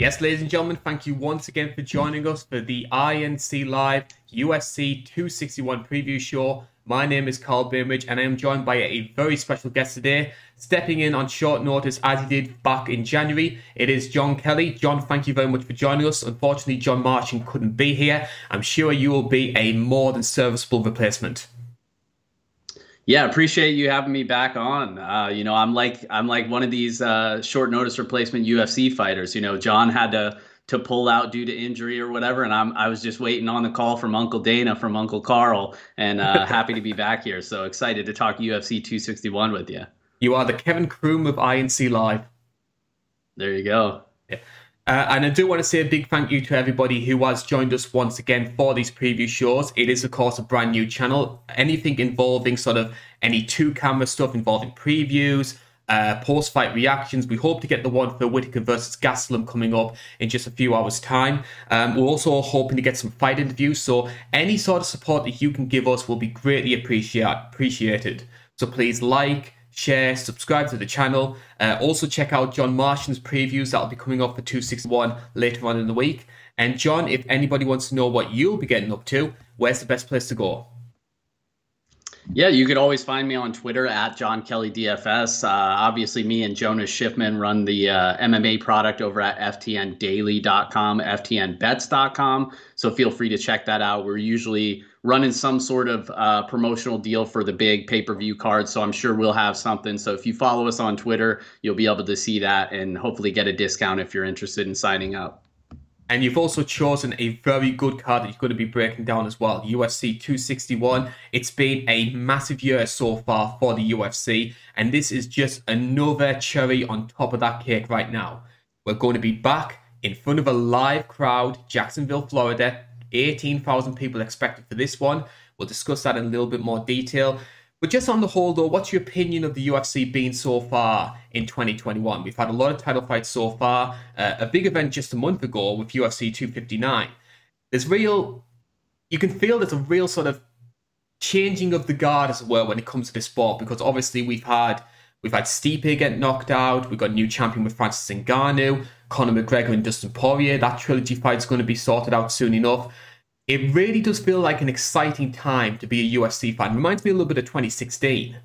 Yes, ladies and gentlemen, thank you once again for joining us for the INC Live UFC 261 preview show. My name is Carl Bainbridge and I am joined by a very special guest today, stepping in on short notice as he did back in January. It is John Kelly. John, thank you very much for joining us. Unfortunately, John Marchant couldn't be here. I'm sure you will be a more than serviceable replacement. Yeah, appreciate you having me back on. Uh, you know, I'm like I'm like one of these uh, short notice replacement UFC fighters. You know, John had to to pull out due to injury or whatever, and I'm I was just waiting on the call from Uncle Dana from Uncle Carl, and uh, happy to be back here. So excited to talk UFC 261 with you. You are the Kevin Croom of INC Live. There you go. Yeah. Uh, and I do want to say a big thank you to everybody who has joined us once again for these preview shows. It is, of course, a brand new channel. Anything involving sort of any two camera stuff involving previews, uh, post fight reactions. We hope to get the one for Whittaker versus Gastelum coming up in just a few hours' time. Um, we're also hoping to get some fight interviews. So any sort of support that you can give us will be greatly appreciate, appreciated. So please like, share, subscribe to the channel. Uh, also, check out John Marchant's previews that'll be coming up for 261 later on in the week. And, John, if anybody wants to know what you'll be getting up to, where's the best place to go? Yeah, you could always find me on Twitter at John Kelly DFS. Uh, obviously, me and Jonas Schiffman run the uh, MMA product over at FTNDaily.com, FTNBets.com. So feel free to check that out. We're usually running some sort of uh, promotional deal for the big pay per view card. So I'm sure we'll have something. So if you follow us on Twitter, you'll be able to see that and hopefully get a discount if you're interested in signing up. And you've also chosen a very good card that you're going to be breaking down as well UFC 261. It's been a massive year so far for the UFC, and this is just another cherry on top of that cake right now. We're going to be back in front of a live crowd, Jacksonville, Florida. 18,000 people expected for this one. We'll discuss that in a little bit more detail. But just on the whole, though, what's your opinion of the UFC being so far in 2021? We've had a lot of title fights so far. Uh, a big event just a month ago with UFC 259. There's real, you can feel there's a real sort of changing of the guard, as it were, when it comes to this sport. Because obviously we've had we've had Stipe get knocked out. We've got a new champion with Francis Ngannou, Conor McGregor and Dustin Poirier. That trilogy fight's going to be sorted out soon enough it really does feel like an exciting time to be a UFC fan. Reminds me a little bit of 2016.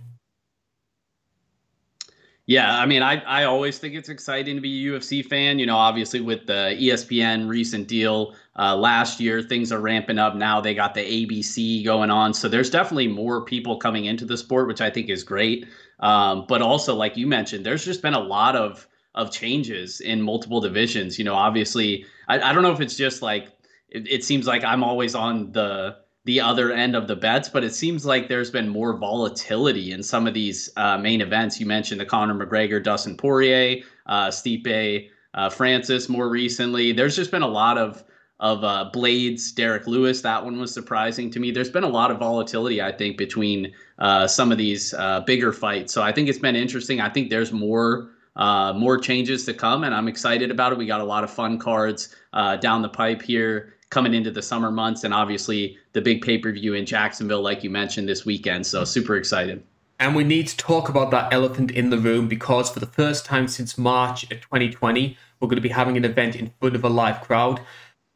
Yeah, I mean, I, I always think it's exciting to be a UFC fan. You know, obviously with the ESPN recent deal uh, last year, things are ramping up. Now they got the ABC going on, so there's definitely more people coming into the sport, which I think is great. Um, but also, like you mentioned, there's just been a lot of of changes in multiple divisions. You know, obviously, I, I don't know if it's just like it, it seems like I'm always on the the other end of the bets, but it seems like there's been more volatility in some of these uh, main events. You mentioned the Conor McGregor, Dustin Poirier, uh, Stipe, uh, Francis more recently. There's just been a lot of of uh, Blaydes, Derrick Lewis. That one was surprising to me. There's been a lot of volatility, I think, between uh, some of these uh, bigger fights. So I think it's been interesting. I think there's more uh, more changes to come, and I'm excited about it. We got a lot of fun cards uh, down the pipe here coming into the summer months, and obviously the big pay per view in Jacksonville, like you mentioned this weekend. So super excited. And we need to talk about that elephant in the room because for the first time since March of 2020, we're going to be having an event in front of a live crowd.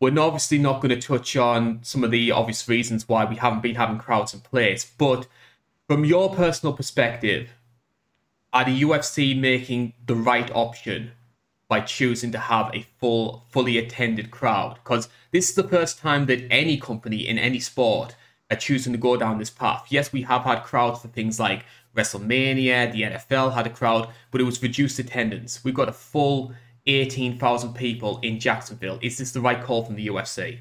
We're obviously not going to touch on some of the obvious reasons why we haven't been having crowds in place, but from your personal perspective, are the UFC making the right option by choosing to have a full, fully attended crowd. Because this is the first time that any company in any sport are choosing to go down this path. Yes, we have had crowds for things like WrestleMania, the NFL had a crowd, but it was reduced attendance. We've got a full 18,000 people in Jacksonville. Is this the right call from the UFC?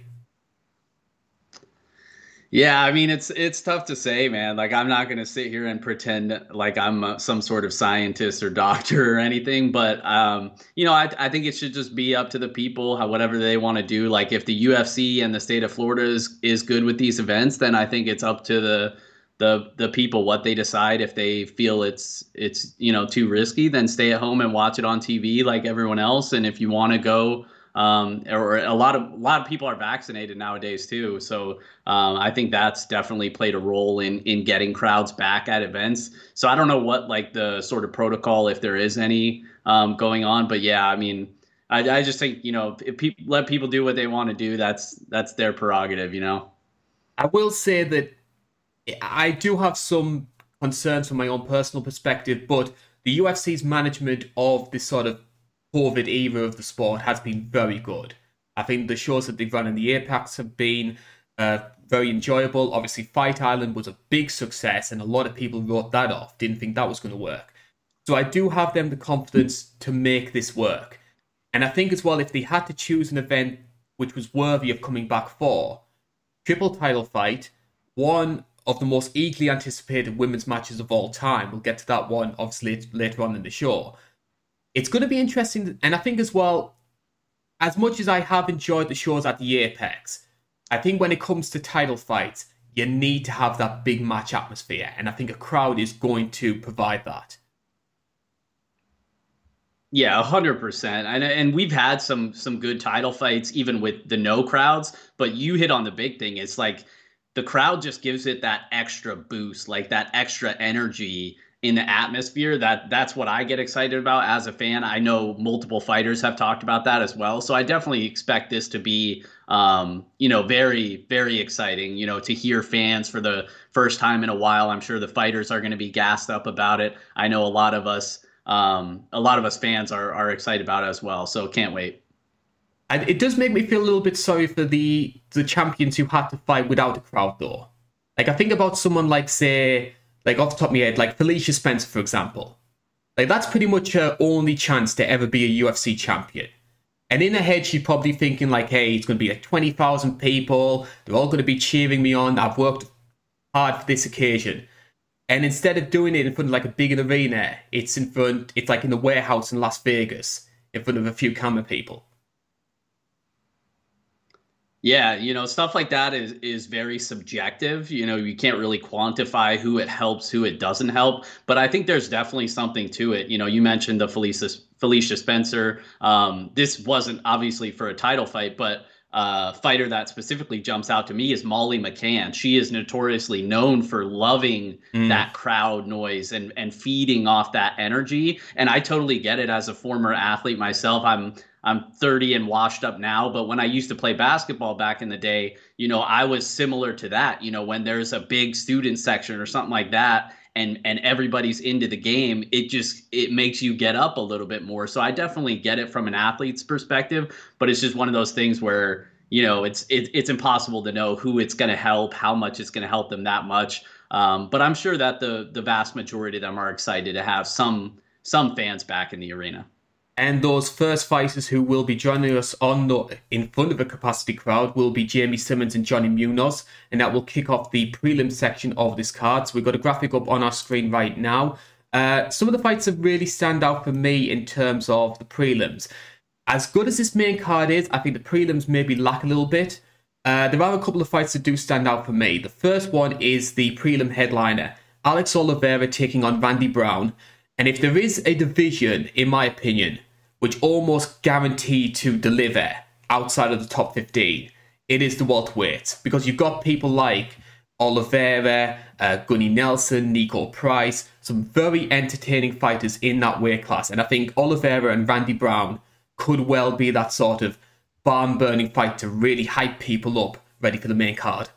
Yeah, I mean it's it's tough to say, man. Like I'm not going to sit here and pretend like I'm uh, some sort of scientist or doctor or anything, but um, you know, I I think it should just be up to the people how whatever they want to do. Like if the UFC and the state of Florida is is good with these events, then I think it's up to the the the people what they decide if they feel it's it's you know too risky then stay at home and watch it on TV like everyone else and if you want to go um, or a lot of a lot of people are vaccinated nowadays too. So um, I think that's definitely played a role in in getting crowds back at events. So I don't know what like the sort of protocol, if there is any, um, going on, but yeah, I mean. I, I just think you know if people let people do what they want to do, that's that's their prerogative. You know. I will say that I do have some concerns from my own personal perspective, but the UFC's management of this sort of COVID era of the sport has been very good. I think the shows that they've run in the Apex have been uh, very enjoyable. Obviously, Fight Island was a big success, and a lot of people wrote that off, didn't think that was going to work. So I do have them the confidence to make this work. And I think as well, if they had to choose an event which was worthy of coming back for, triple title fight, one of the most eagerly anticipated women's matches of all time. We'll get to that one obviously later on in the show. It's going to be interesting, and I think as well, as much as I have enjoyed the shows at the Apex, I think when it comes to title fights, you need to have that big match atmosphere, and I think a crowd is going to provide that. Yeah, hundred percent. And and we've had some some good title fights even with the no crowds. But you hit on the big thing. It's like the crowd just gives it that extra boost, like that extra energy in the atmosphere that that's what I get excited about as a fan. I know multiple fighters have talked about that as well. So I definitely expect this to be um, you know, very very exciting, you know, to hear fans for the first time in a while. I'm sure the fighters are going to be gassed up about it. I know a lot of us um, a lot of us fans are are excited about it as well. So can't wait. And it does make me feel a little bit sorry for the the champions who had to fight without a crowd though. Like I think about someone like say like off the top of my head, like Felicia Spencer, for example. Like that's pretty much her only chance to ever be a UFC champion. And in her head, she's probably thinking like, "Hey, it's going to be like twenty thousand people. They're all going to be cheering me on. I've worked hard for this occasion." And instead of doing it in front of like a big arena, it's in front. It's like in the warehouse in Las Vegas, in front of a few camera people. Yeah, you know, stuff like that is is very subjective. You know, you can't really quantify who it helps, who it doesn't help. But I think there's definitely something to it. You know, you mentioned the Felicia Felicia Spencer. Um, this wasn't obviously for a title fight, but uh, fighter that specifically jumps out to me is Molly McCann. She is notoriously known for loving mm. that crowd noise and and feeding off that energy. And I totally get it as a former athlete myself. I'm I'm 30 and washed up now, but when I used to play basketball back in the day, you know, I was similar to that. You know, when there's a big student section or something like that and and everybody's into the game, it just it makes you get up a little bit more. So I definitely get it from an athlete's perspective, but it's just one of those things where, you know, it's it, it's impossible to know who it's going to help, how much it's going to help them that much. Um, but I'm sure that the the vast majority of them are excited to have some some fans back in the arena. And those first fighters who will be joining us on the in front of a capacity crowd will be Jamey Simmons and Johnny Munoz, and that will kick off the prelim section of this card. So we've got a graphic up on our screen right now. Uh, some of the fights that really stand out for me in terms of the prelims. As good as this main card is, I think the prelims maybe lack a little bit. Uh, there are a couple of fights that do stand out for me. The first one is the prelim headliner, Alex Oliveira taking on Randy Brown. And if there is a division, in my opinion, which almost guaranteed to deliver outside of the top 15, it is the welterweight because you've got people like Oliveira, uh, Gunnar Nelson, Niko Price, some very entertaining fighters in that weight class. And I think Oliveira and Randy Brown could well be that sort of barn burning fight to really hype people up ready for the main card.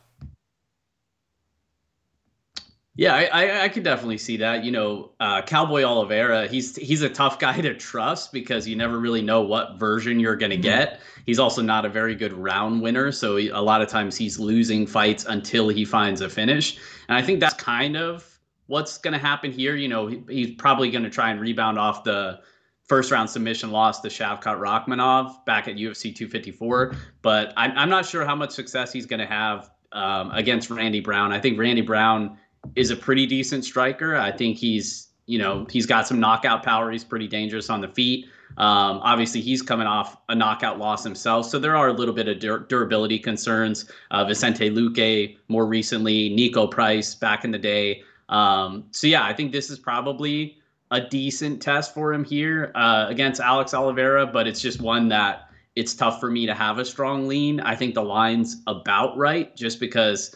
Yeah, I, I, I could definitely see that. You know, uh, Cowboy Oliveira, he's he's a tough guy to trust because you never really know what version you're going to mm-hmm. get. He's also not a very good round winner, so he, a lot of times he's losing fights until he finds a finish. And I think that's kind of what's going to happen here. You know, he, he's probably going to try and rebound off the first round submission loss to Shavkat Rakhmonov back at UFC 254. But I'm, I'm not sure how much success he's going to have um, against Randy Brown. I think Randy Brown is a pretty decent striker. I think he's you know he's got some knockout power. He's pretty dangerous on the feet. Um, obviously, he's coming off a knockout loss himself, so there are a little bit of dur- durability concerns. Uh, Vicente Luque more recently, Niko Price back in the day. Um, so yeah, I think this is probably a decent test for him here uh, against Alex Oliveira, but it's just one that it's tough for me to have a strong lean. I think the line's about right, just because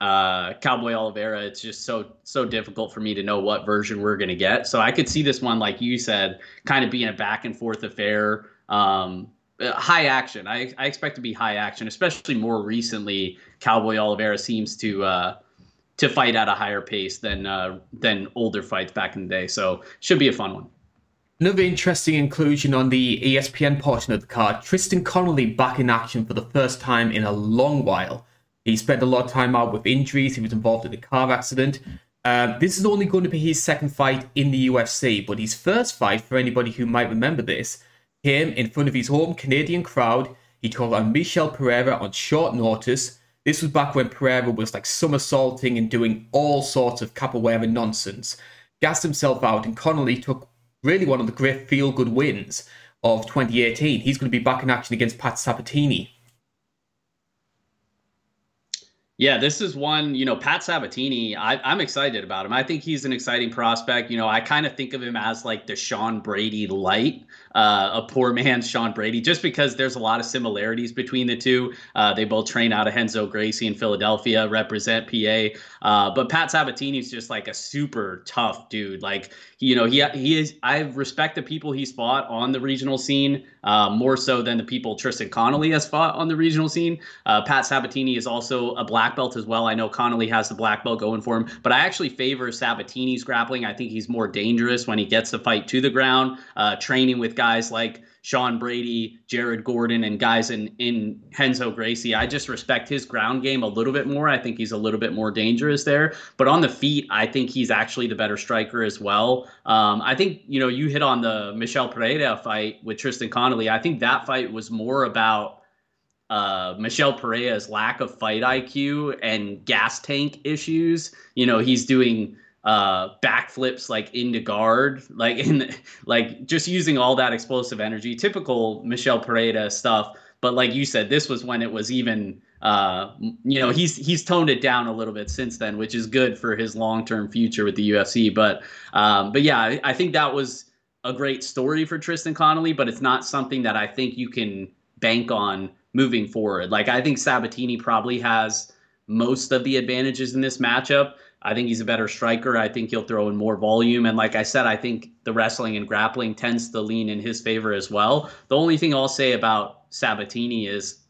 uh, Cowboy Oliveira, it's just so so difficult for me to know what version we're to get. So I could see this one, like you said, kind of being a back and forth affair. Um, uh, high action. I, I expect to be high action, especially more recently. Cowboy Oliveira seems to uh, to fight at a higher pace than uh, than older fights back in the day. So should be a fun one. Another interesting inclusion on the ESPN portion of the card: Tristan Connelly back in action for the first time in a long while. He spent a lot of time out with injuries. He was involved in a car accident. Um, this is only going to be his second fight in the UFC, but his first fight, for anybody who might remember this, came in front of his home Canadian crowd. He took on Michel Pereira on short notice. This was back when Pereira was like somersaulting and doing all sorts of capoeira nonsense. Gassed himself out, and Connelly took really one of the great feel good wins of 2018. He's going to be back in action against Pat Sabatini Yeah, this is one, you know, Pat Sabatini, I, am excited about him. I think he's an exciting prospect. You know, I kind of think of him as like the Sean Brady light, uh, a poor man's Sean Brady, just because there's a lot of similarities between the two. Uh, they both train out of Renzo Gracie in Philadelphia, represent PA. Uh, but Pat Sabatini is just like a super tough dude. Like, you know, he he is. I respect the people he's fought on the regional scene uh, more so than the people Tristan Connelly has fought on the regional scene. Uh, Pat Sabatini is also a black belt as well. I know Connelly has the black belt going for him, but I actually favor Sabatini's grappling. I think he's more dangerous when he gets the fight to the ground, uh, training with guys like Sean Brady, Jared Gordon, and guys in in Renzo Gracie. I just respect his ground game a little bit more. I think he's a little bit more dangerous there. But on the feet, I think he's actually the better striker as well. Um, I think you know you hit on the Michel Pereira fight with Tristan Connelly. I think that fight was more about uh, Michel Pereira's lack of fight IQ and gas tank issues. You know, he's doing uh, backflips like into guard, like in like just using all that explosive energy, typical Michel Pereira stuff. But like you said, this was when it was even uh, you know he's he's toned it down a little bit since then, which is good for his long term future with the UFC. But um, but yeah, I, think that was a great story for Tristan Connelly, but it's not something that I think you can bank on moving forward. Like I think Sabatini probably has most of the advantages in this matchup. I think he's a better striker. I think he'll throw in more volume. And like I said, I think the wrestling and grappling tends to lean in his favor as well. The only thing I'll say about Sabatini is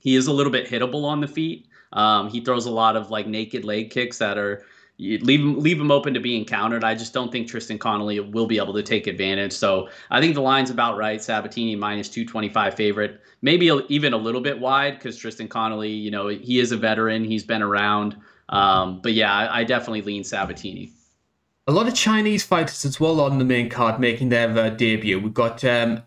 he is a little bit hittable on the feet. Um, he throws a lot of like naked leg kicks that are leave him leave him open to being countered. I just don't think Tristan Connelly will be able to take advantage. So I think the line's about right. Sabatini minus two twenty five favorite, maybe even a little bit wide because Tristan Connelly, you know, he is a veteran. He's been around. Um, but yeah, I, I, definitely lean Sabatini. A lot of Chinese fighters as well on the main card making their uh, debut. We've got, um,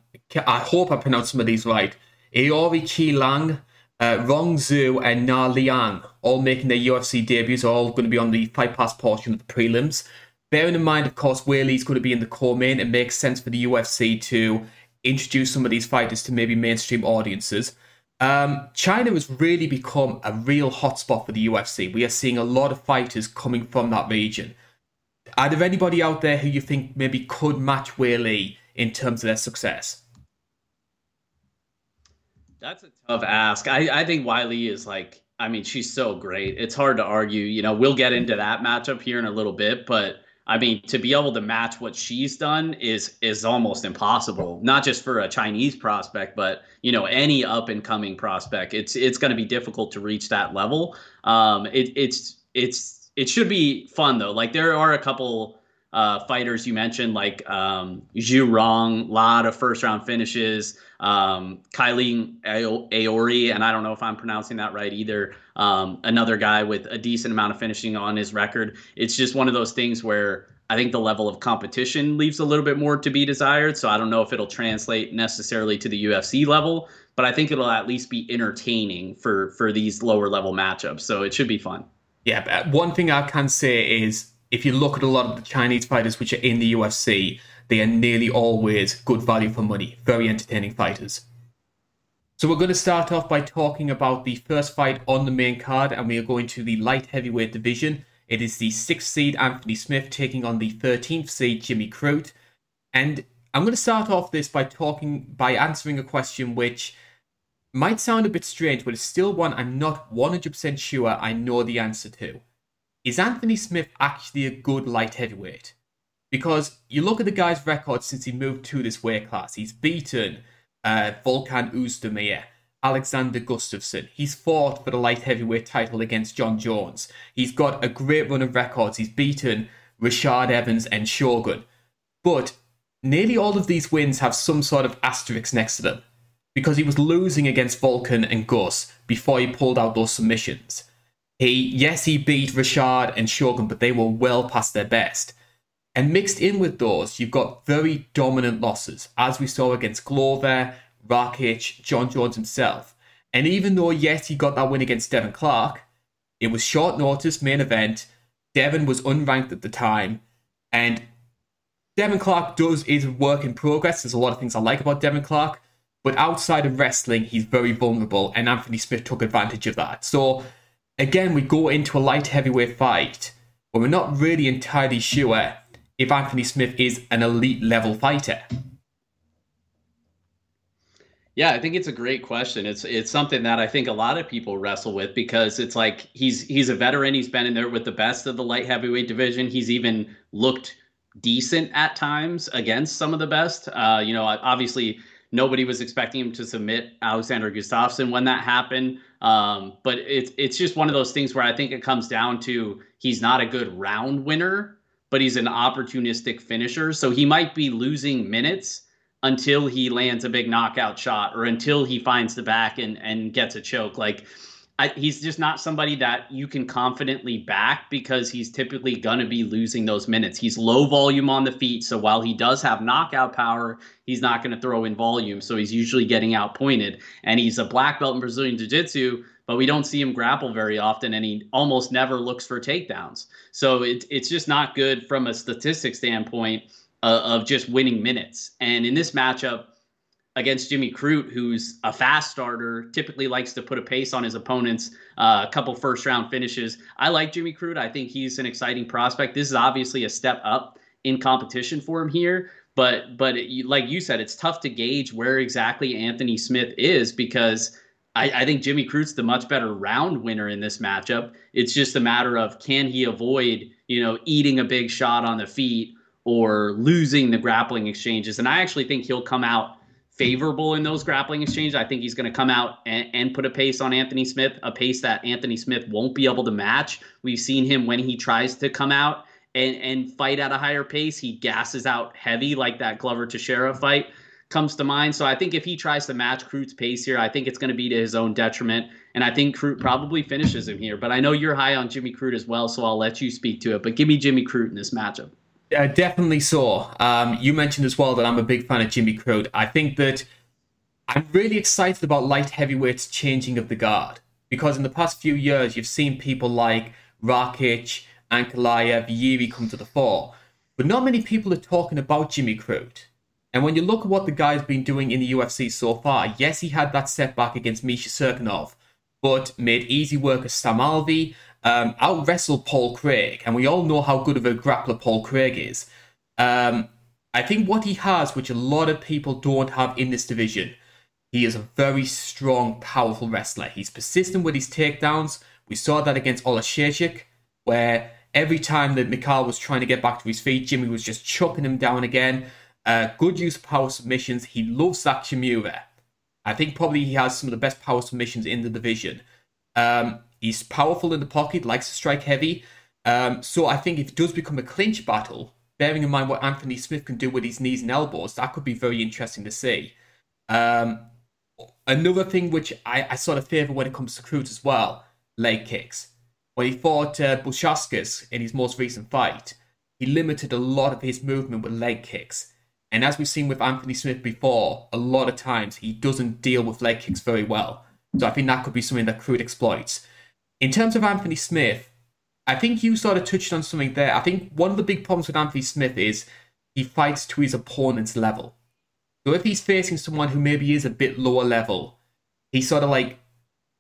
I hope I pronounced some of these right, Aori Qileng, uh, Rong Zhu, and Na Liang, all making their UFC debuts, all going to be on the Fight Pass portion of the prelims. Bearing in mind, of course, Weili's going to be in the core main, it makes sense for the UFC to introduce some of these fighters to maybe mainstream audiences. Um, China has really become a real hotspot for the UFC. We are seeing a lot of fighters coming from that region. Are there anybody out there who you think maybe could match Weili in terms of their success? That's a tough ask. I, I think Weili is like, I mean, she's so great. It's hard to argue. You know, we'll get into that matchup here in a little bit, but I mean, to be able to match what she's done is is almost impossible. Not just for a Chinese prospect, but you know, any up and coming prospect. It's it's going to be difficult to reach that level. Um, it, it's it's it should be fun though. Like there are a couple uh, fighters you mentioned, like um, Zhu Rong, a lot of first round finishes. Um, Kylie Aori, and I don't know if I'm pronouncing that right either. Um, another guy with a decent amount of finishing on his record. It's just one of those things where I think the level of competition leaves a little bit more to be desired. So I don't know if it'll translate necessarily to the UFC level, but I think it'll at least be entertaining for for these lower level matchups. So it should be fun. Yeah, one thing I can say is if you look at a lot of the Chinese fighters which are in the UFC, they are nearly always good value for money, very entertaining fighters. So we're going to start off by talking about the first fight on the main card, and we are going to the light heavyweight division. It is the sixth seed Anthony Smith taking on the 13th seed Jimmy Crute. And I'm going to start off this by talking by answering a question which might sound a bit strange, but it's still one I'm not 100% sure I know the answer to is Anthony Smith actually a good light heavyweight? Because you look at the guy's record since he moved to this weight class, he's beaten uh, Volkan Oezdemir, Alexander Gustafsson. He's fought for the light heavyweight title against Jon Jones. He's got a great run of records. He's beaten Rashad Evans and Shogun. But nearly all of these wins have some sort of asterisk next to them because he was losing against Volkan and Gus before he pulled out those submissions. He, yes, he beat Rashad and Shogun, but they were well past their best. And mixed in with those, you've got very dominant losses, as we saw against Glover, Rakic, Jon Jones himself. And even though, yes, he got that win against Devin Clark, it was short notice, main event. Devin was unranked at the time. And Devin Clark does is a work in progress. There's a lot of things I like about Devin Clark. But outside of wrestling, he's very vulnerable, and Anthony Smith took advantage of that. So, again, we go into a light heavyweight fight where we're not really entirely sure if Anthony Smith is an elite level fighter. Yeah, I think it's a great question. It's it's something that I think a lot of people wrestle with because it's like he's he's a veteran. He's been in there with the best of the light heavyweight division. He's even looked decent at times against some of the best. Uh, you know, obviously nobody was expecting him to submit Alexander Gustafsson when that happened. Um, but it's it's just one of those things where I think it comes down to he's not a good round winner, but he's an opportunistic finisher. So he might be losing minutes until he lands a big knockout shot or until he finds the back and and gets a choke. Like I, he's just not somebody that you can confidently back because he's typically going to be losing those minutes. He's low volume on the feet. So while he does have knockout power, he's not going to throw in volume. So he's usually getting outpointed. And he's a black belt in Brazilian Jiu Jitsu, but we don't see him grapple very often. And he almost never looks for takedowns. So it, it's just not good from a statistic standpoint uh, of just winning minutes. And in this matchup, against Jimmy Crute, who's a fast starter, typically likes to put a pace on his opponents, uh, a couple first round finishes. I like Jimmy Crute. I think he's an exciting prospect. This is obviously a step up in competition for him here. But but it, like you said, it's tough to gauge where exactly Anthony Smith is because I, I think Jimmy Crute's the much better round winner in this matchup. It's just a matter of can he avoid you know eating a big shot on the feet or losing the grappling exchanges. And I actually think he'll come out favorable in those grappling exchanges. I think he's going to come out and, and, put a pace on Anthony Smith, a pace that Anthony Smith won't be able to match. We've seen him when he tries to come out and, and fight at a higher pace, he gasses out heavy, like that Glover Teixeira fight comes to mind. So I think if he tries to match Crute's pace here, I think it's going to be to his own detriment. And I think Crute probably finishes him here. But I know you're high on Jimmy Crute as well, so I'll let you speak to it. But give me Jimmy Crute in this matchup. Uh, definitely so. Um, you mentioned as well that I'm a big fan of Jimmy Crute. I think that I'm really excited about light heavyweights changing of the guard because in the past few years you've seen people like Rakic, Ankalaev, Yuri come to the fore, but not many people are talking about Jimmy Crute. And when you look at what the guy's been doing in the UFC so far, yes, he had that setback against Misha Cirkunov, but made easy work of Sam Alvey, um, out wrestled Paul Craig, and we all know how good of a grappler Paul Craig is. Um, I think what he has, which a lot of people don't have in this division, he is a very strong, powerful wrestler. He's persistent with his takedowns. We saw that against Oleksiejczuk, where every time that Mikhail was trying to get back to his feet, Jimmy was just chopping him down again. Uh, good use of power submissions. He loves that Kimura. I think probably he has some of the best power submissions in the division. Um, He's powerful in the pocket, likes to strike heavy. Um, so I think if it does become a clinch battle, bearing in mind what Anthony Smith can do with his knees and elbows, that could be very interesting to see. Um, another thing which I, I sort of favour when it comes to Crute as well, leg kicks. When he fought uh, Bukauskas in his most recent fight, he limited a lot of his movement with leg kicks. And as we've seen with Anthony Smith before, a lot of times he doesn't deal with leg kicks very well. So I think that could be something that Crute exploits. In terms of Anthony Smith, I think you sort of touched on something there. I think one of the big problems with Anthony Smith is he fights to his opponent's level. So if he's facing someone who maybe is a bit lower level, he sort of like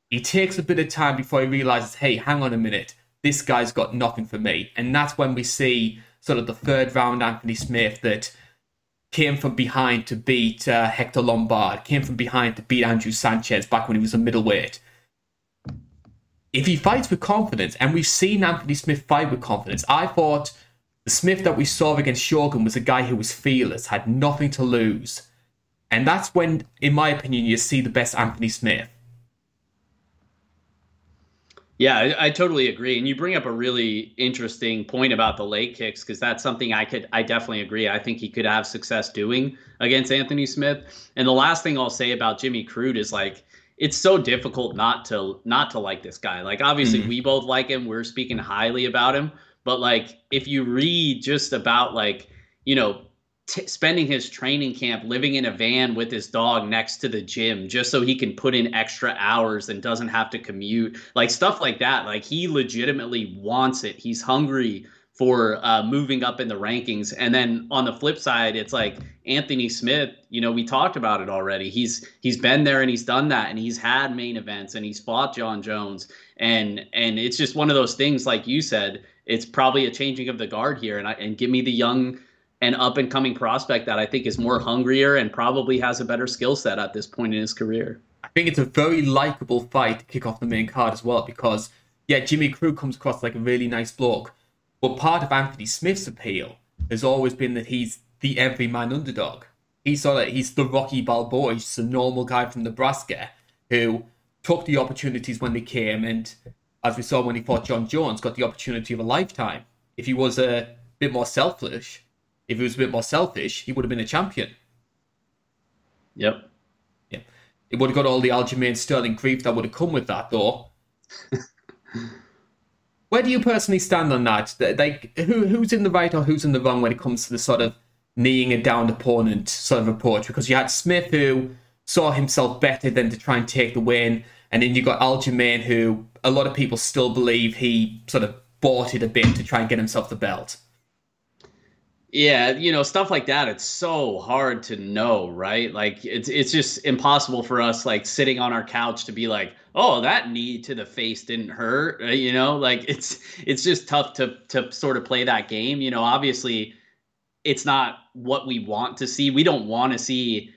he takes a bit of time before he realizes, hey, hang on a minute, this guy's got nothing for me. And that's when we see sort of the third round Anthony Smith that came from behind to beat uh, Hector Lombard, came from behind to beat Andrew Sanchez back when he was a middleweight if he fights with confidence, and we've seen Anthony Smith fight with confidence, I thought the Smith that we saw against Shogun was a guy who was fearless, had nothing to lose. And that's when, in my opinion, you see the best Anthony Smith. Yeah, I, I, totally agree. And you bring up a really interesting point about the leg kicks because that's something I could, I definitely agree. I think he could have success doing against Anthony Smith. And the last thing I'll say about Jimmy Crute is like, it's so difficult not to not to like this guy. Like obviously mm-hmm. we both like him. We're speaking highly about him, but like if you read just about like, you know, t- spending his training camp living in a van with his dog next to the gym just so he can put in extra hours and doesn't have to commute like stuff like that like he legitimately wants it he's hungry for uh, moving up in the rankings and then on the flip side it's like anthony smith you know we talked about it already he's he's been there and he's done that and he's had main events and he's fought Jon jones and and it's just one of those things like you said it's probably a changing of the guard here and I, and give me the young and up and coming prospect that I think is more hungrier and probably has a better skill set at this point in his career. I think it's a very likable fight to kick off the main card as well because, yeah, Jimmy Crute comes across like a really nice bloke. But part of Anthony Smith's appeal has always been that he's the everyman underdog. He's sort of, he's the Rocky Balboa. He's just a normal guy from Nebraska who took the opportunities when they came and, as we saw when he fought Jon Jones, got the opportunity of a lifetime. If he was a bit more selfish, if he was a bit more selfish, he would have been a champion. Yep. Yeah. It would have got all the Aljamain Sterling grief that would have come with that, though. Where do you personally stand on that? Like, who who's in the right or who's in the wrong when it comes to the sort of kneeing a downed opponent sort of approach? Because you had Smith who saw himself better than to try and take the win, and then you got Aljamain who a lot of people still believe he sort of bought it a bit to try and get himself the belt. Yeah, you know, stuff like that, it's so hard to know, right? Like it's it's just impossible for us like sitting on our couch to be like, "Oh, that knee to the face didn't hurt." Uh, you know, like it's it's just tough to to sort of play that game, you know. Obviously, it's not what we want to see. We don't want to see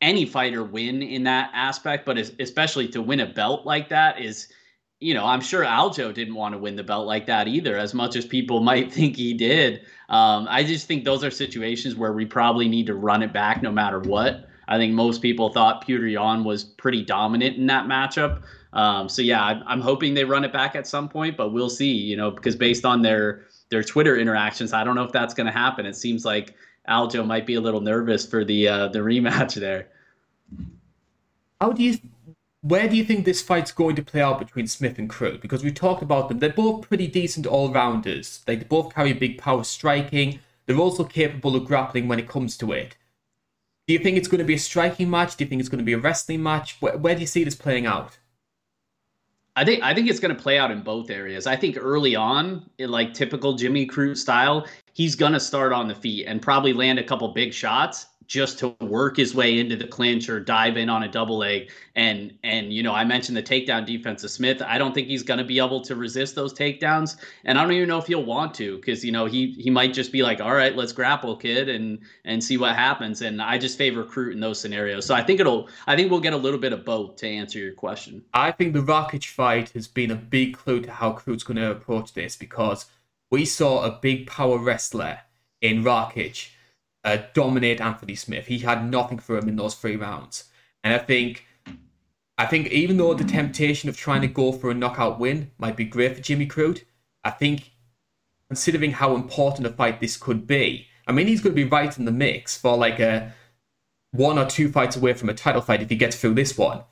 any fighter win in that aspect, but especially to win a belt like that is you know, I'm sure Aljo didn't want to win the belt like that either, as much as people might think he did. Um, I just think those are situations where we probably need to run it back no matter what. I think most people thought Petr Yan was pretty dominant in that matchup. Um, so yeah, I'm, I'm hoping they run it back at some point, but we'll see. You know, because based on their their Twitter interactions, I don't know if that's going to happen. It seems like Aljo might be a little nervous for the uh, the rematch there. How do you where do you think this fight's going to play out between Smith and Crute? Because we talked about them. They're both pretty decent all rounders. They both carry big power striking. They're also capable of grappling when it comes to it. Do you think it's going to be a striking match? Do you think it's going to be a wrestling match? Where, where do you see this playing out? I think I think it's going to play out in both areas. I think early on, in like typical Jimmy Crute style, he's going to start on the feet and probably land a couple big shots just to work his way into the clinch or dive in on a double leg. And and you know, I mentioned the takedown defense of Smith. I don't think he's going to be able to resist those takedowns, and I don't even know if he'll want to because you know he he might just be like, all right, let's grapple, kid, and and see what happens. And I just favor Crute in those scenarios. So I think it'll I think we'll get a little bit of both to answer your question. I think the Rakic fight has been a big clue to how Crute's going to approach this because we saw a big power wrestler in Rakic uh, dominate Anthony Smith. He had nothing for him in those three rounds, and I think, I think even though the temptation of trying to go for a knockout win might be great for Jimmy Crute, I think, considering how important a fight this could be, I mean he's going to be right in the mix for like a one or two fights away from a title fight if he gets through this one.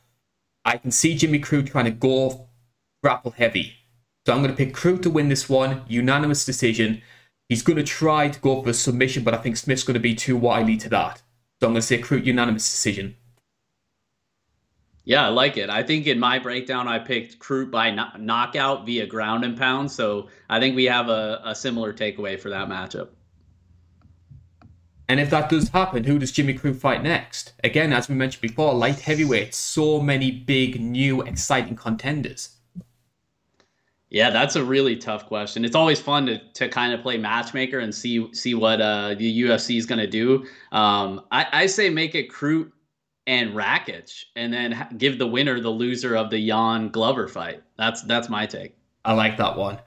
I can see Jimmy Crute trying to go grapple heavy. So I'm going to pick Crute to win this one, unanimous decision. He's going to try to go for a submission, but I think Smith's going to be too wily to that. So I'm going to say Crute unanimous decision. Yeah, I like it. I think in my breakdown, I picked Crute by no- knockout via ground and pound. So I think we have a, a similar takeaway for that matchup. And if that does happen, who does Jimmy Crute fight next? Again, as we mentioned before, light heavyweight, so many big, new, exciting contenders. Yeah, that's a really tough question. It's always fun to, to kind of play matchmaker and see see what uh, the UFC is going to do. Um, I, I say make it Crute and Rakic, and then give the winner the loser of the Yan Glover fight. That's that's my take. I like that one.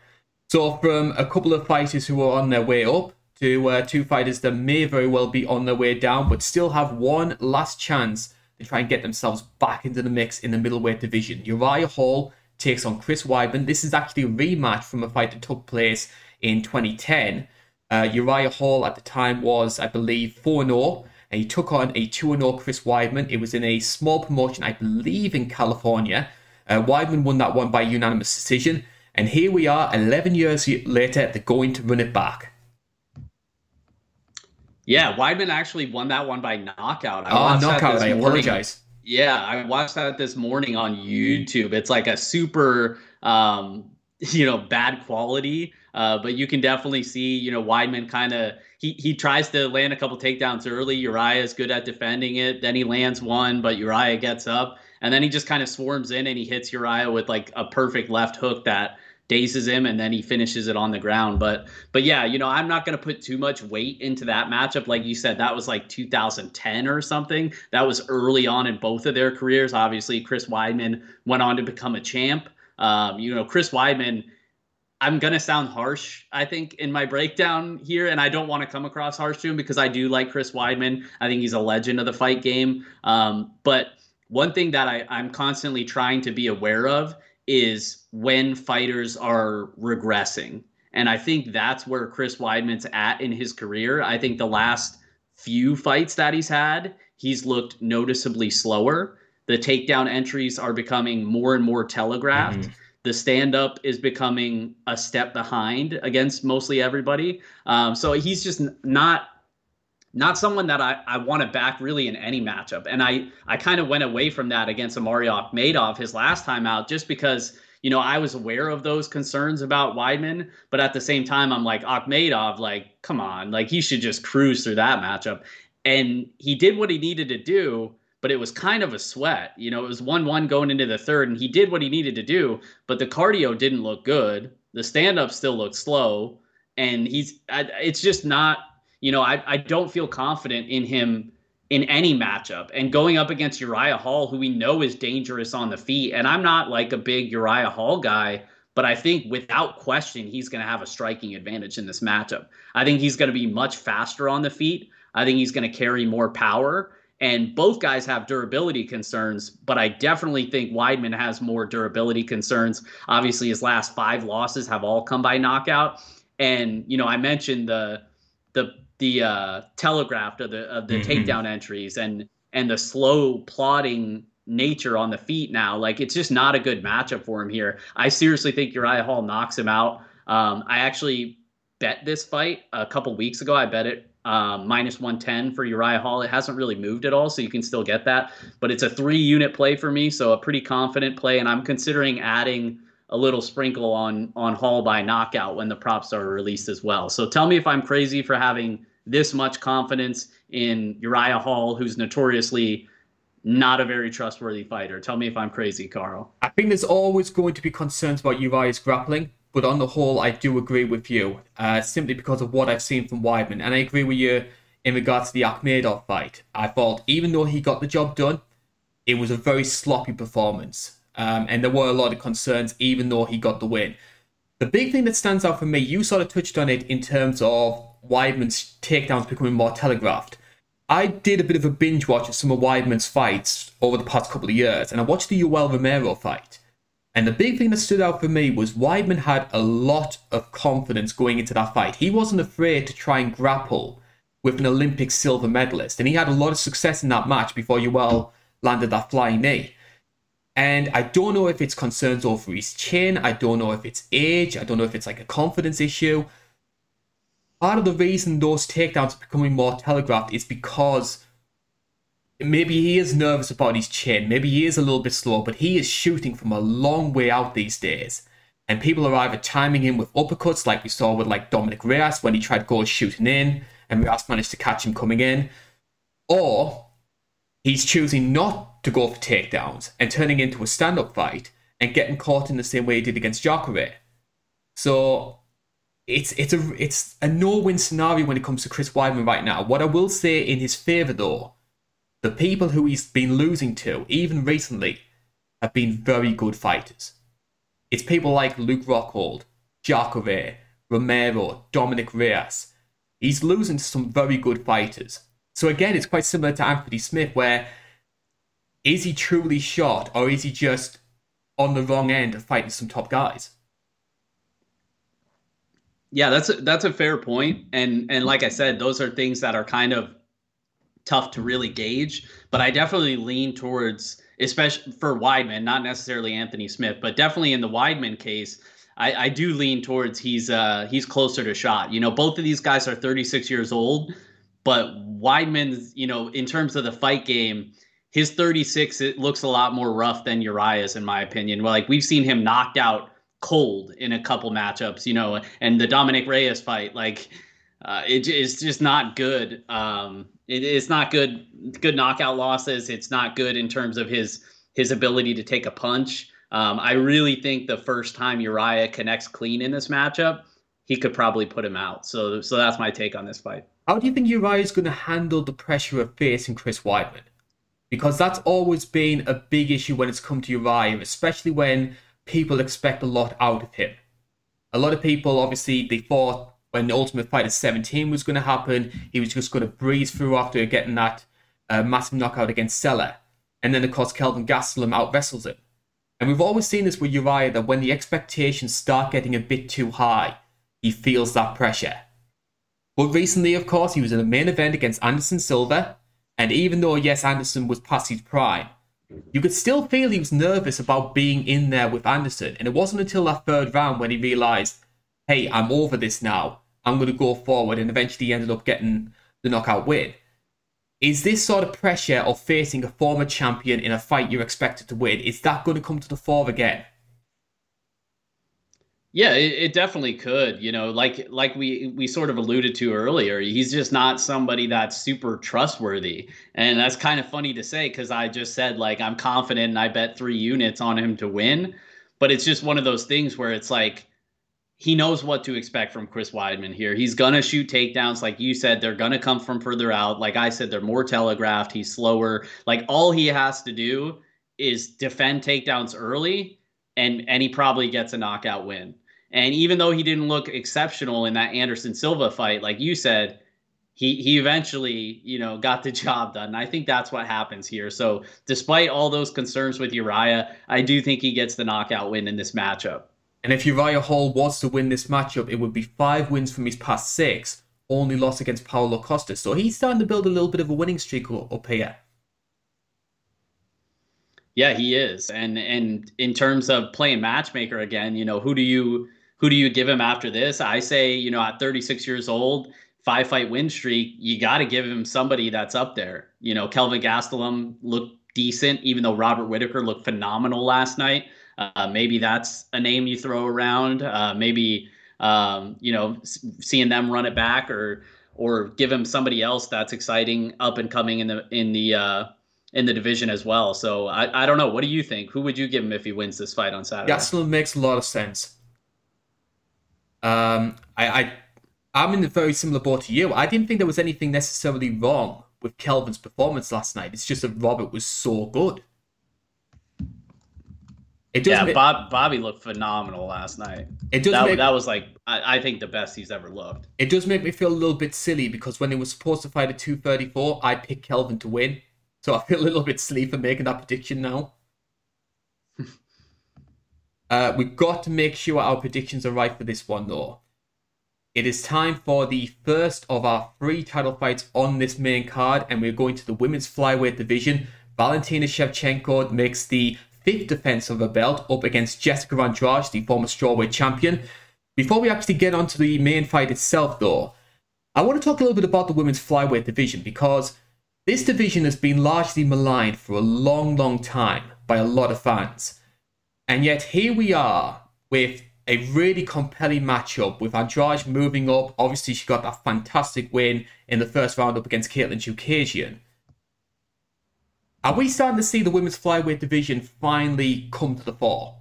So from a couple of fighters who are on their way up to uh, two fighters that may very well be on their way down, but still have one last chance to try and get themselves back into the mix in the middleweight division. Uriah Hall takes on Chris Weidman. This is actually a rematch from a fight that took place in 2010. Uh, Uriah Hall at the time was, I believe, 4 0, and he took on a 2 0 Chris Weidman. It was in a small promotion, I believe, in California. Uh, Weidman won that one by unanimous decision. And here we are, 11 years later, they're going to run it back. Yeah, Weidman actually won that one by knockout. I oh, knockout! I apologize. Yeah, I watched that this morning on YouTube. It's like a super, um, you know, bad quality, uh, but you can definitely see, you know, Weidman kind of he he tries to land a couple takedowns early. Uriah is good at defending it. Then he lands one, but Uriah gets up, and then he just kind of swarms in and he hits Uriah with like a perfect left hook that dazes him and then he finishes it on the ground. But but yeah, you know, I'm not going to put too much weight into that matchup. Like you said, that was like 2010 or something. That was early on in both of their careers. Obviously, Chris Weidman went on to become a champ. Um, you know, Chris Weidman. I'm gonna sound harsh, I think, in my breakdown here, and I don't want to come across harsh to him because I do like Chris Weidman. I think he's a legend of the fight game. Um, but one thing that I, I'm constantly trying to be aware of is when fighters are regressing. And I think that's where Chris Weidman's at in his career. I think the last few fights that he's had, he's looked noticeably slower. The takedown entries are becoming more and more telegraphed. Mm-hmm. The stand up is becoming a step behind against mostly everybody. Um, so he's just not not someone that I, I want to back really in any matchup. And I, I kind of went away from that against Omari Akhmedov his last time out just because, you know, I was aware of those concerns about Weidman. But at the same time, I'm like, Akhmedov, like, come on, like he should just cruise through that matchup. And he did what he needed to do, but it was kind of a sweat. You know, it was 1 1 going into the third, and he did what he needed to do, but the cardio didn't look good. The stand up still looked slow. And he's, it's just not you know, I, I don't feel confident in him in any matchup. And going up against Uriah Hall, who we know is dangerous on the feet, and I'm not like a big Uriah Hall guy, but I think without question, he's going to have a striking advantage in this matchup. I think he's going to be much faster on the feet. I think he's going to carry more power. And both guys have durability concerns, but I definitely think Weidman has more durability concerns. Obviously, his last five losses have all come by knockout. And, you know, I mentioned the the the uh, telegraphed of the of the mm-hmm. takedown entries and and the slow plodding nature on the feet now. Like it's just not a good matchup for him here. I seriously think Uriah Hall knocks him out. Um, I actually bet this fight a couple weeks ago. I bet it um, minus 110 for Uriah Hall. It hasn't really moved at all, so you can still get that. But it's a three unit play for me, so a pretty confident play. And I'm considering adding a little sprinkle on on Hall by knockout when the props are released as well. So tell me if I'm crazy for having this much confidence in Uriah Hall, who's notoriously not a very trustworthy fighter. Tell me if I'm crazy, Carl. I think there's always going to be concerns about Uriah's grappling, but on the whole, I do agree with you, uh, simply because of what I've seen from Weidman. And I agree with you in regards to the Akhmedov fight. I thought, even though he got the job done, it was a very sloppy performance. Um, and there were a lot of concerns, even though he got the win. The big thing that stands out for me, you sort of touched on it in terms of Weidman's takedowns becoming more telegraphed. I did a bit of a binge watch of some of Weidman's fights over the past couple of years, and I watched the Yoel Romero fight. And the big thing that stood out for me was Weidman had a lot of confidence going into that fight. He wasn't afraid to try and grapple with an Olympic silver medalist, and he had a lot of success in that match before Yoel landed that flying knee. And I don't know if it's concerns over his chin, I don't know if it's age, I don't know if it's like a confidence issue part of the reason those takedowns are becoming more telegraphed is because maybe he is nervous about his chin, maybe he is a little bit slow, but he is shooting from a long way out these days. And people are either timing him with uppercuts, like we saw with like Dominick Reyes when he tried to go shooting in, and Reyes managed to catch him coming in, or he's choosing not to go for takedowns and turning into a stand-up fight and getting caught in the same way he did against Jacare. So it's it's a it's a no-win scenario when it comes to Chris Weidman right now. What I will say in his favour though, the people who he's been losing to, even recently, have been very good fighters. It's people like Luke Rockhold, Jacare, Romero, Dominick Reyes. he's losing to some very good fighters. So again, it's quite similar to Anthony Smith, where is he truly shot or is he just on the wrong end of fighting some top guys? Yeah, that's a, that's a fair point, and and like I said, those are things that are kind of tough to really gauge. But I definitely lean towards, especially for Weidman, not necessarily Anthony Smith, but definitely in the Weidman case, I, I do lean towards he's uh he's closer to shot. You know, both of these guys are 36 years old, but Weidman's, you know, in terms of the fight game, his 36 it looks a lot more rough than Uriah's in my opinion. Well, like we've seen him knocked out cold in a couple matchups, you know, and the Dominick Reyes fight, like uh, it, it's just not good. Um, it, it's not good. Good knockout losses. It's not good in terms of his his ability to take a punch. Um, I really think the first time Uriah connects clean in this matchup, he could probably put him out. So, so that's my take on this fight. How do you think Uriah is going to handle the pressure of facing Chris Weidman? Because that's always been a big issue when it's come to Uriah, especially when people expect a lot out of him. A lot of people, obviously, they thought when the Ultimate Fighter 17 was going to happen, he was just going to breeze through after getting that uh, massive knockout against Cella. And then, of course, Kelvin Gastelum out wrestles him. And we've always seen this with Uriah that when the expectations start getting a bit too high, he feels that pressure. But recently, of course, he was in a main event against Anderson Silva, and even though, yes, Anderson was past his prime, you could still feel he was nervous about being in there with Anderson. And it wasn't until that third round when he realised, hey, I'm over this now. I'm going to go forward, and eventually he ended up getting the knockout win. Is this sort of pressure of facing a former champion in a fight you're expected to win, is that going to come to the fore again? Yeah, it, it, definitely could. You know, like like we we sort of alluded to earlier, he's just not somebody that's super trustworthy, and that's kind of funny to say because I just said like I'm confident and I bet three units on him to win, but it's just one of those things where it's like he knows what to expect from Chris Weidman here. He's gonna shoot takedowns, like you said. They're gonna come from further out. Like I said, they're more telegraphed. He's slower. Like all he has to do is defend takedowns early, and and he probably gets a knockout win. And even though he didn't look exceptional in that Anderson Silva fight, like you said, he he eventually you know got the job done. And I think that's what happens here. So despite all those concerns with Uriah, I do think he gets the knockout win in this matchup. And if Uriah Hall was to win this matchup, it would be five wins from his past six, only loss against Paulo Costa. So he's starting to build a little bit of a winning streak up here. Yeah, he is. And and in terms of playing matchmaker again, you know, who do you who do you give him after this? I say, you know, at 36 years old, five fight win streak, you got to give him somebody that's up there. You know, Kelvin Gastelum looked decent, even though Robert Whitaker looked phenomenal last night. Uh, maybe that's a name you throw around. Uh, maybe um, you know seeing them run it back, or or give him somebody else that's exciting, up and coming in the in the uh, in the division as well. So I, I don't know. What do you think? Who would you give him if he wins this fight on Saturday? Gastelum makes a lot of sense. Um, I, I I'm in a very similar boat to you. I didn't think there was anything necessarily wrong with Kelvin's performance last night. It's just that Robert was so good. It yeah, make, Bob, Bobby looked phenomenal last night. It does that, make, that was like I, I, think the best he's ever looked. It does make me feel a little bit silly because when it was supposed to fight at 234, I picked Kelvin to win. So I feel a little bit silly for making that prediction now. Uh, we've got to make sure our predictions are right for this one though. It is time for the first of our three title fights on this main card, and we're going to the women's flyweight division. Valentina Shevchenko makes the fifth defense of her belt up against Jessica Andrade, the former strawweight champion. Before we actually get onto the main fight itself, though, I want to talk a little bit about the women's flyweight division because this division has been largely maligned for a long, long time by a lot of fans. And yet here we are with a really compelling matchup with Andrade moving up. Obviously, she got that fantastic win in the first round up against Katlyn Chookagian. Are we starting to see the women's flyweight division finally come to the fore?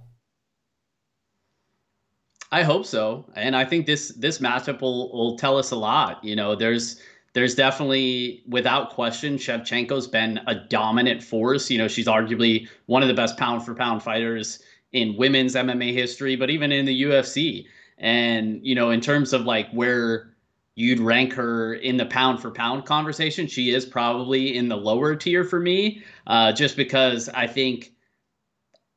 I hope so, and I think this this matchup will will tell us a lot. You know, there's there's definitely, without question, Shevchenko's been a dominant force. You know, she's arguably one of the best pound for pound fighters in women's MMA history, but even in the UFC. And you know, in terms of like where you'd rank her in the pound for pound conversation. She is probably in the lower tier for me, uh, just because I think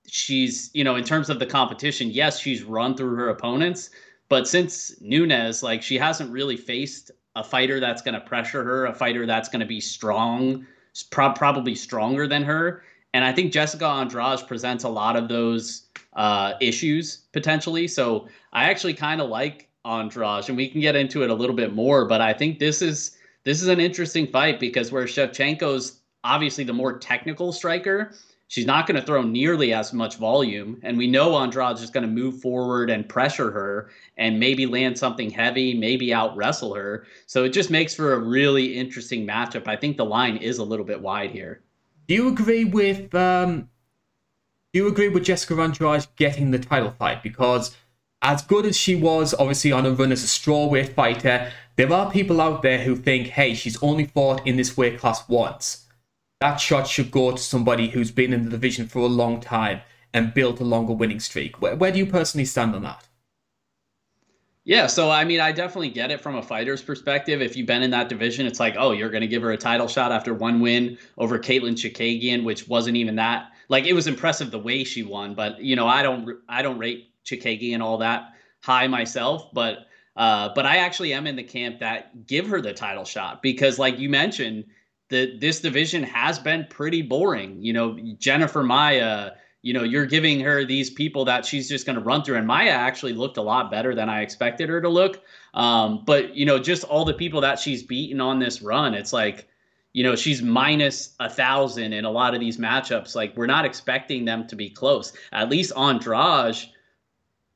she's, you know, in terms of the competition, yes, she's run through her opponents, but since Nunes, like she hasn't really faced a fighter that's going to pressure her, a fighter that's going to be strong, pro- probably stronger than her. And I think Jessica Andrade presents a lot of those uh, issues potentially. So I actually kind of like Andrade, and we can get into it a little bit more. But I think this is this is an interesting fight because where Shevchenko's obviously the more technical striker, she's not going to throw nearly as much volume. And we know Andrade is going to move forward and pressure her and maybe land something heavy, maybe out wrestle her. So it just makes for a really interesting matchup. I think the line is a little bit wide here. Do you agree with um, do you agree with Jessica Andrade getting the title fight? Because as good as she was, obviously on a run as a strawweight fighter, there are people out there who think, hey, she's only fought in this weight class once that shot should go to somebody who's been in the division for a long time and built a longer winning streak. Where, where do you personally stand on that? Yeah, so I mean, I definitely get it from a fighter's perspective. If you've been in that division, it's like, oh, you're going to give her a title shot after one win over Katlyn Chookagian, which wasn't even that. Like, it was impressive the way she won, but you know, I don't, I don't rate Chookagian all that high myself, but, uh, but I actually am in the camp that give her the title shot because, like you mentioned, that this division has been pretty boring. You know, Jennifer Maia, you know, you're giving her these people that she's just going to run through. And Maia actually looked a lot better than I expected her to look. Um, but, you know, just all the people that she's beaten on this run, it's like, you know, she's minus a thousand in a lot of these matchups. Like, we're not expecting them to be close. At least Andrade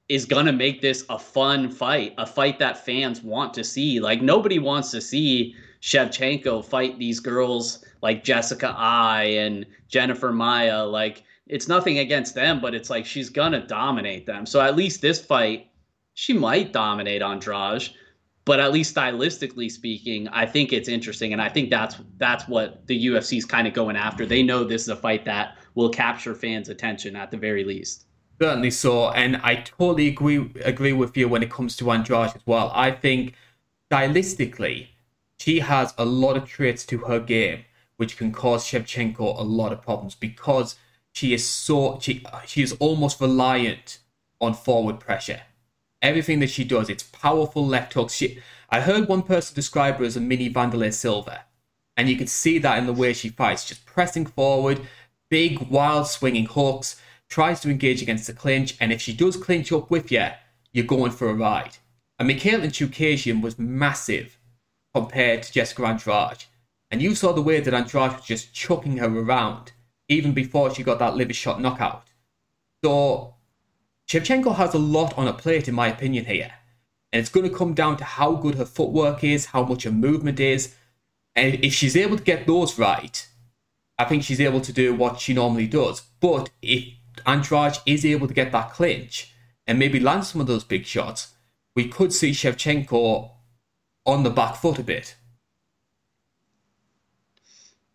is going to make this a fun fight, a fight that fans want to see. Like, nobody wants to see Shevchenko fight these girls like Jessica Eye and Jennifer Maia. Like it's nothing against them, but it's like she's gonna dominate them. So at least this fight, she might dominate Andrade. But at least stylistically speaking, I think it's interesting, and I think that's that's what the UFC is kind of going after. They know this is a fight that will capture fans' attention at the very least. Certainly so, and I totally agree agree with you when it comes to Andrade as well. I think stylistically, she has a lot of traits to her game which can cause Shevchenko a lot of problems because she is so she she is almost reliant on forward pressure. Everything that she does, it's powerful left hooks. She, I heard one person describe her as a mini Wanderlei Silva, and you can see that in the way she fights, just pressing forward, big wild swinging hooks, tries to engage against the clinch, and if she does clinch up with you, you're going for a ride. And Mikhail Chookagian was massive compared to Jessica Andrade. And you saw the way that Andrade was just chucking her around, even before she got that liver shot knockout. So, Shevchenko has a lot on her plate, in my opinion, here. And it's going to come down to how good her footwork is, how much her movement is. And if she's able to get those right, I think she's able to do what she normally does. But if Andrade is able to get that clinch and maybe land some of those big shots, we could see Shevchenko on the back foot a bit.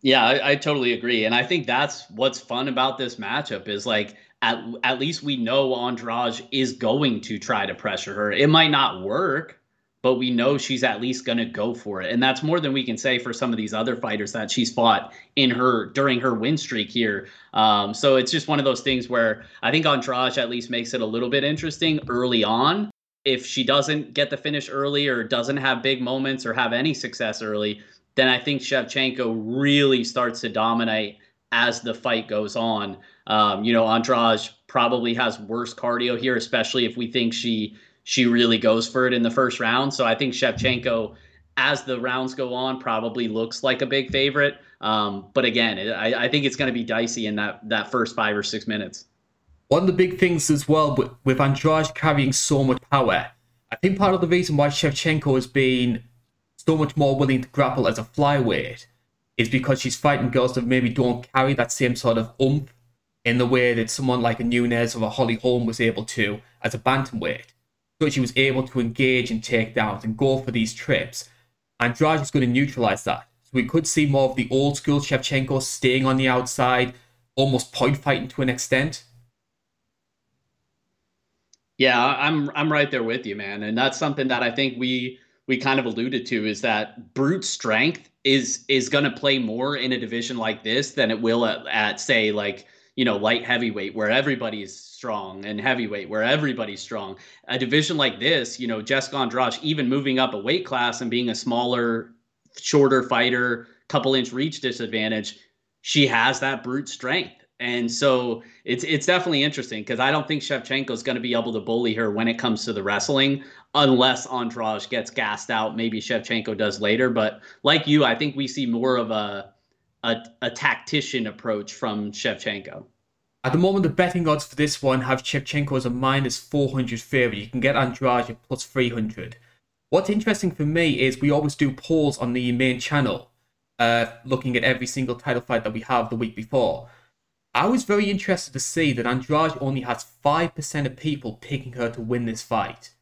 Yeah, I, I, totally agree, and I think that's what's fun about this matchup is like at at least we know Andrade is going to try to pressure her. It might not work, but we know she's at least going to go for it, and that's more than we can say for some of these other fighters that she's fought in her during her win streak here. Um, so it's just one of those things where I think Andrade at least makes it a little bit interesting early on if she doesn't get the finish early or doesn't have big moments or have any success early, then I think Shevchenko really starts to dominate as the fight goes on. Um, you know, Andrade probably has worse cardio here, especially if we think she she really goes for it in the first round. So I think Shevchenko, as the rounds go on, probably looks like a big favorite. Um, but again, I, I think it's going to be dicey in that that first five or six minutes. One of the big things as well with, with Andrade carrying so much power, I think part of the reason why Shevchenko has been so much more willing to grapple as a flyweight is because she's fighting girls that maybe don't carry that same sort of oomph in the way that someone like a Nunes or a Holly Holm was able to as a bantamweight. So she was able to engage in takedowns and go for these trips. Andrade is going to neutralize that. So we could see more of the old school Shevchenko staying on the outside, almost point fighting to an extent. Yeah, I'm I'm right there with you, man, and that's something that I think we we kind of alluded to is that brute strength is is going to play more in a division like this than it will at, at say like you know light heavyweight where everybody's strong and heavyweight where everybody's strong. A division like this you know jessica andrade even moving up a weight class and being a smaller shorter fighter couple inch reach disadvantage she has that brute strength and so it's it's definitely interesting because I don't think Shevchenko is going to be able to bully her when it comes to the wrestling, unless Andrade gets gassed out. Maybe Shevchenko does later, but like you, I think we see more of a a, a tactician approach from Shevchenko. At the moment, the betting odds for this one have Shevchenko as a minus 400 favorite. You can get Andrade at plus 300. What's interesting for me is we always do polls on the main channel, uh, looking at every single title fight that we have the week before. I was very interested to see that Andrade only has 5% of people picking her to win this fight.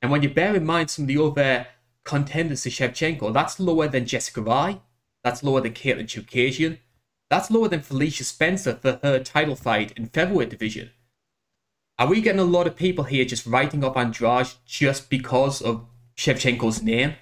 And when you bear in mind some of the other contenders to Shevchenko, that's lower than Jessica Eye, that's lower than Katlyn Chookagian, that's lower than Felicia Spencer for her title fight in featherweight division. Are we getting a lot of people here just writing up Andrade just because of Shevchenko's name?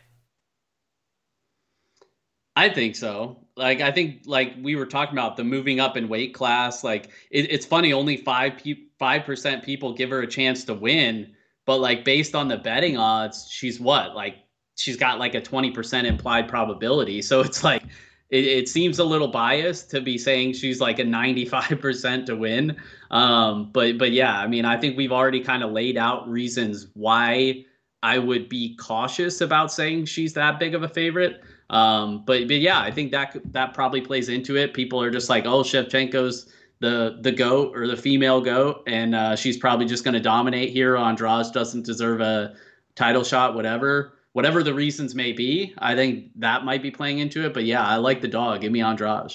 I think so. Like I think like we were talking about the moving up in weight class. Like it, it's funny, only five five percent people give her a chance to win, but like based on the betting odds, she's what like she's got like a twenty percent implied probability. So it's like it, it, seems a little biased to be saying she's like a 95% to win. Um, but but yeah, I mean, I think we've already kind of laid out reasons why I would be cautious about saying she's that big of a favorite. Um, but but yeah, I think that that probably plays into it. People are just like, oh, Shevchenko's the the goat or the female goat, and uh, she's probably just going to dominate here. Andrade doesn't deserve a title shot, whatever whatever the reasons may be. I think that might be playing into it. But yeah, I like the dog. Give me Andrade.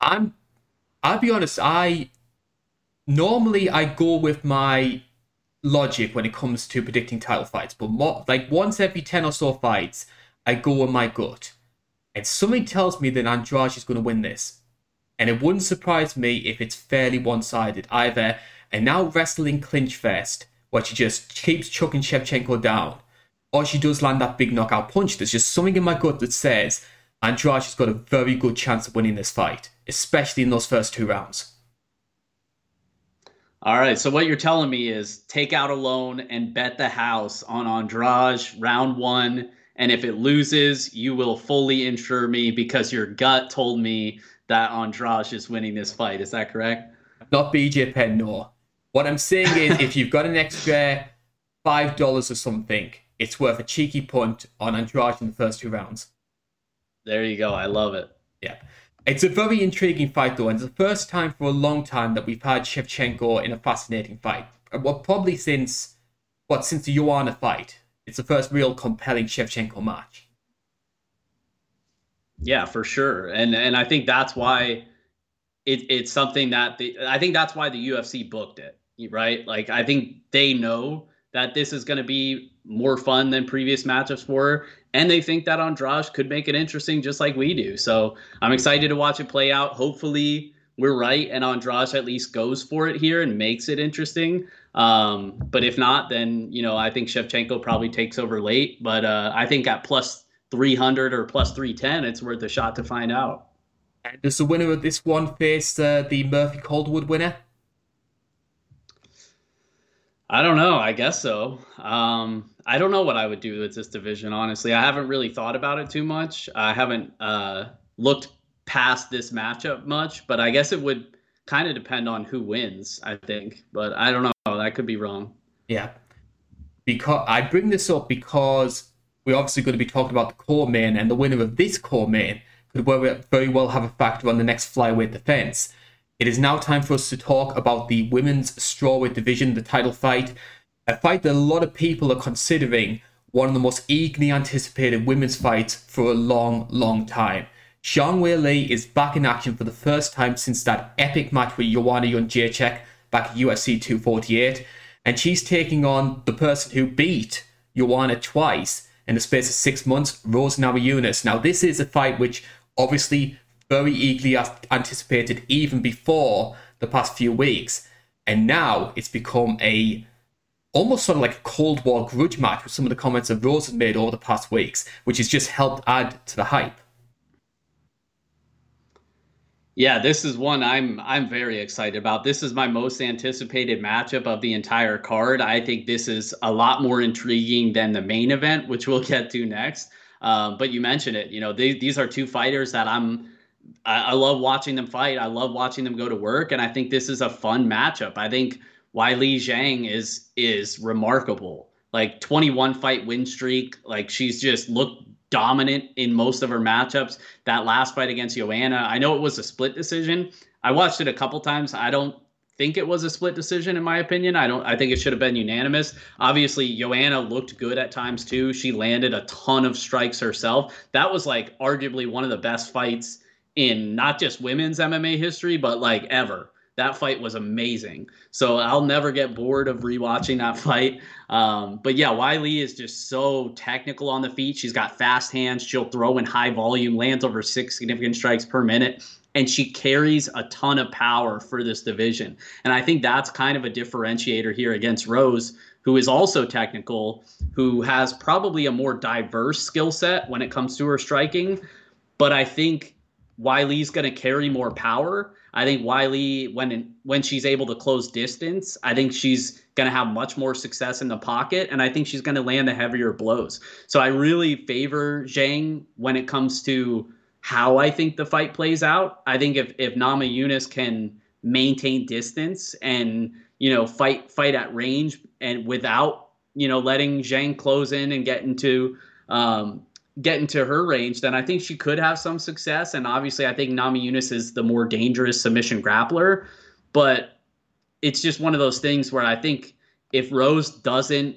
I'm. I'll be honest. I normally I go with my logic when it comes to predicting title fights, but more, like once every ten or so fights. I go with my gut. And something tells me that Andrade is going to win this. And it wouldn't surprise me if it's fairly one sided. Either a now wrestling clinch fest where she just keeps chucking Shevchenko down, or she does land that big knockout punch. There's just something in my gut that says Andrade has got a very good chance of winning this fight, especially in those first two rounds. All right. So what you're telling me is take out a loan and bet the house on Andrade round one and if it loses, you will fully insure me because your gut told me that Andrade is winning this fight. Is that correct? Not BJ Penn, no. What I'm saying is, if you've got an extra five dollars or something, it's worth a cheeky punt on Andrade in the first two rounds. There you go. I love it. Yeah. It's a very intriguing fight, though, and it's the first time for a long time that we've had Shevchenko in a fascinating fight. Well, probably since what since the Joanna fight. It's the first real compelling Shevchenko match. Yeah, for sure, and and I think that's why it, it's something that the, I think that's why the UFC booked it, right? Like I think they know that this is going to be more fun than previous matchups were, and they think that Andrade could make it interesting, just like we do. So I'm excited to watch it play out. Hopefully, we're right, and Andrade at least goes for it here and makes it interesting. Um, but if not, then you know I think Shevchenko probably takes over late. But uh, I think at plus 300 or plus 310, it's worth a shot to find out. And does the winner of this one face uh, the Murphy Calderwood winner? I don't know. I guess so. Um, I don't know what I would do with this division. Honestly, I haven't really thought about it too much. I haven't uh, looked past this matchup much, but I guess it would kind of depend on who wins. I think, but I don't know. That could be wrong. Yeah, because I bring this up because we're obviously going to be talking about the core main, and the winner of this core main could very well have a factor on the next flyweight defense. It is now time for us to talk about the women's strawweight division, the title fight, a fight that a lot of people are considering one of the most eagerly anticipated women's fights for a long, long time. Zhang Weili is back in action for the first time since that epic match with Joanna Jędrzejczyk back at UFC 248, and she's taking on the person who beat Joanna twice in the space of six months, Rose Namajunas. Now, this is a fight which obviously very eagerly anticipated even before the past few weeks, and now it's become a almost sort of like a Cold War grudge match with some of the comments that Rose has made over the past weeks, which has just helped add to the hype. Yeah, this is one I'm I'm very excited about. This is my most anticipated matchup of the entire card. I think this is a lot more intriguing than the main event, which we'll get to next. Um, but you mentioned it. You know, they, these are two fighters that I'm. I, I love watching them fight. I love watching them go to work, and I think this is a fun matchup. I think Weili Zhang is is remarkable. Like 21 fight win streak. Like she's just looked dominant in most of her matchups. That last fight against Joanna, I know it was a split decision. I watched it a couple times. I don't think it was a split decision in my opinion. I don't I think it should have been unanimous. Obviously, Joanna looked good at times too. She landed a ton of strikes herself. That was like arguably one of the best fights in not just women's MMA history, but like ever that fight was amazing. So I'll never get bored of rewatching that fight. Um, but yeah, Weili is just so technical on the feet. She's got fast hands. She'll throw in high volume, lands over six significant strikes per minute. And she carries a ton of power for this division. And I think that's kind of a differentiator here against Rose, who is also technical, who has probably a more diverse skill set when it comes to her striking. But I think Weili's going to carry more power. I think Weili, when when she's able to close distance, I think she's going to have much more success in the pocket, and I think she's going to land the heavier blows. So I really favor Zhang when it comes to how I think the fight plays out. I think if if Namajunas can maintain distance and you know fight fight at range and without you know letting Zhang close in and get into um, get into her range, then I think she could have some success. And obviously, I think Namajunas is the more dangerous submission grappler. But it's just one of those things where I think if Rose doesn't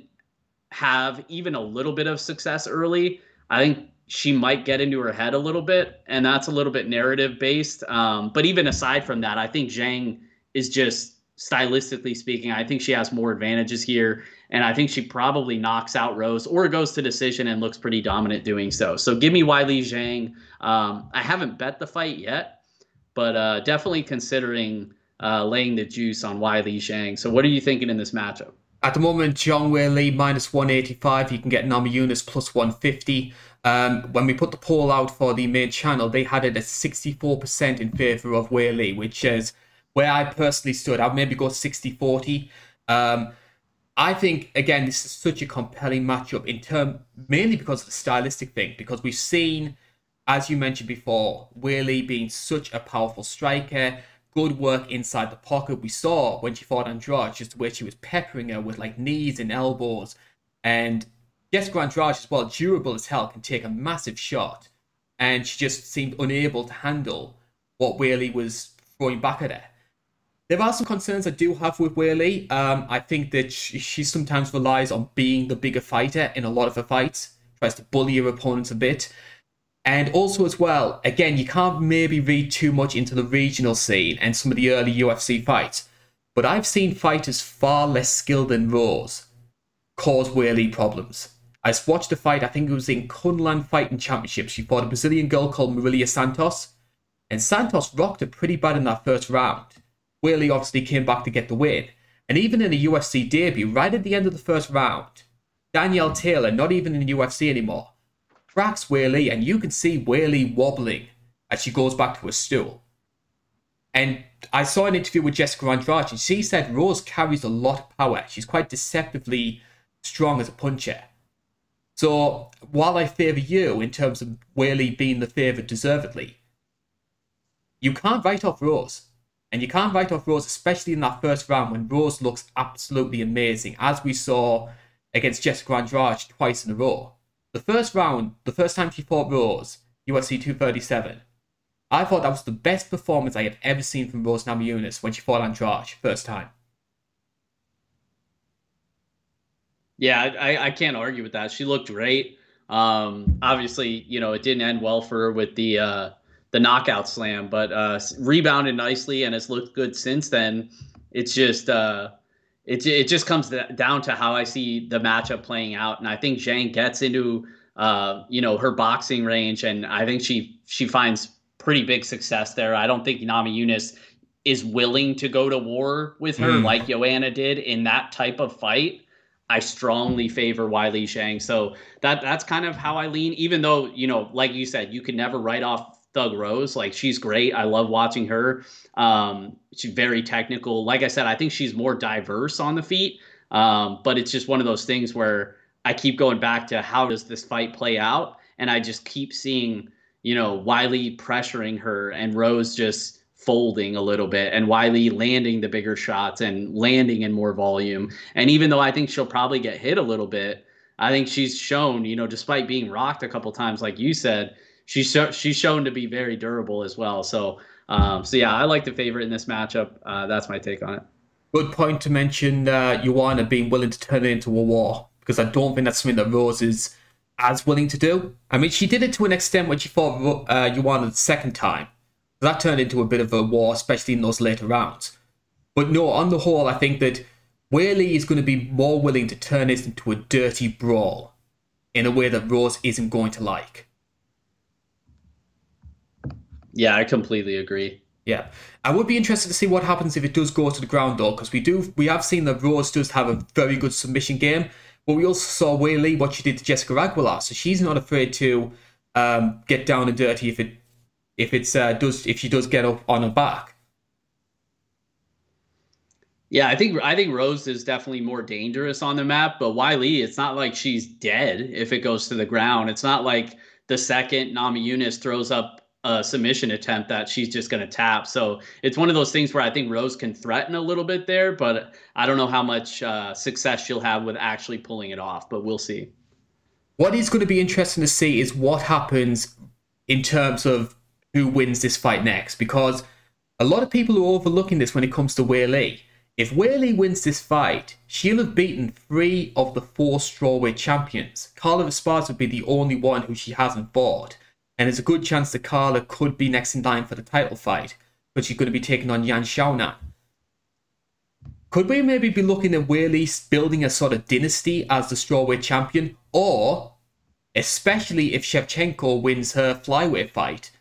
have even a little bit of success early, I think she might get into her head a little bit, and that's a little bit narrative based. Um, but even aside from that, I think Zhang is just stylistically speaking, I think she has more advantages here. And I think she probably knocks out Rose or goes to decision and looks pretty dominant doing so. So give me Weili Zhang. Um, I haven't bet the fight yet, but uh, definitely considering uh, laying the juice on Weili Zhang. So what are you thinking in this matchup? At the moment, Zhang Weili minus 185. You can get Nami Namajunas plus 150. Um, when we put the poll out for the main channel, they had it at 64% in favour of Weili, which is where I personally stood. I'd maybe go 60 40. Um, I think again this is such a compelling matchup in term mainly because of the stylistic thing because we've seen, as you mentioned before, Weili being such a powerful striker, good work inside the pocket. We saw when she fought Andrade just where she was peppering her with like knees and elbows, and Jessica Andrade as well, durable as hell, can take a massive shot, and she just seemed unable to handle what Weili was throwing back at her. There are some concerns I do have with Weili. Um, I think that she, sometimes relies on being the bigger fighter in a lot of her fights, tries to bully her opponents a bit. And also, as well, again, you can't maybe read too much into the regional scene and some of the early UFC fights. But I've seen fighters far less skilled than Rose cause Weili problems. I watched a fight, I think it was in Kunlun Fighting Championship. She fought a Brazilian girl called Marilia Santos. And Santos rocked her pretty bad in that first round. Weili obviously came back to get the win. And even in a UFC debut, right at the end of the first round, Danielle Taylor, not even in the UFC anymore, cracks Weili, and you can see Weili wobbling as she goes back to her stool. And I saw an interview with Jessica Andrade, and she said Rose carries a lot of power. She's quite deceptively strong as a puncher. So while I favour you in terms of Weili being the favourite deservedly, you can't write off Rose. And you can't write off Rose, especially in that first round when Rose looks absolutely amazing, as we saw against Jessica Andrade twice in a row. The first round, the first time she fought Rose, UFC 237, I thought that was the best performance I have ever seen from Rose Namajunas when she fought Andrade first time. Yeah, I, I can't argue with that. She looked great. Um, obviously, you know, it didn't end well for her with the uh, the knockout slam, but uh, rebounded nicely and has looked good since then. It's just uh, it it just comes down to how I see the matchup playing out, and I think Zhang gets into uh, you know her boxing range, and I think she she finds pretty big success there. I don't think Namajunas is willing to go to war with her mm. like Joanna did in that type of fight. I strongly favor Weili Zhang. So that that's kind of how I lean. Even though you know, like you said, you can never write off Thug Rose. Like she's great. I love watching her. Um, she's very technical. Like I said, I think she's more diverse on the feet. Um, but it's just one of those things where I keep going back to how does this fight play out, and I just keep seeing you know Weili pressuring her and Rose just folding a little bit and Weili landing the bigger shots and landing in more volume. And even though I think she'll probably get hit a little bit, I think she's shown, you know, despite being rocked a couple times, like you said, she's sh- she's shown to be very durable as well. So, um, so yeah, I like the favorite in this matchup. Uh, that's my take on it. Good point to mention uh, being willing to turn it into a war because I don't think that's something that Rose is as willing to do. I mean, she did it to an extent when she fought uh, the second time, that turned into a bit of a war, especially in those later rounds. But no, on the whole, I think that Weili is going to be more willing to turn this into a dirty brawl in a way that Rose isn't going to like. Yeah, I completely agree. Yeah, I would be interested to see what happens if it does go to the ground, though, because we do we have seen that Rose does have a very good submission game, but we also saw Weili what she did to Jessica Aguilar, so she's not afraid to um, get down and dirty if it if it's uh, does if she does get up on her back. Yeah, I think I think Rose is definitely more dangerous on the map, but Weili, it's not like she's dead if it goes to the ground. It's not like the second Namajunas throws up a submission attempt that she's just going to tap. So it's one of those things where I think Rose can threaten a little bit there, but I don't know how much uh, success she'll have with actually pulling it off. But we'll see. What is going to be interesting to see is what happens in terms of who wins this fight next because a lot of people are overlooking this when it comes to Weili. If Weili wins this fight, she'll have beaten three of the four strawweight champions. Carla Esparza would be the only one who she hasn't fought, and there's a good chance that Carla could be next in line for the title fight, but she's going to be taking on Yan Xiaonan. Could we maybe be looking at Weili building a sort of dynasty as the strawweight champion, or especially if Shevchenko wins her flyweight fight,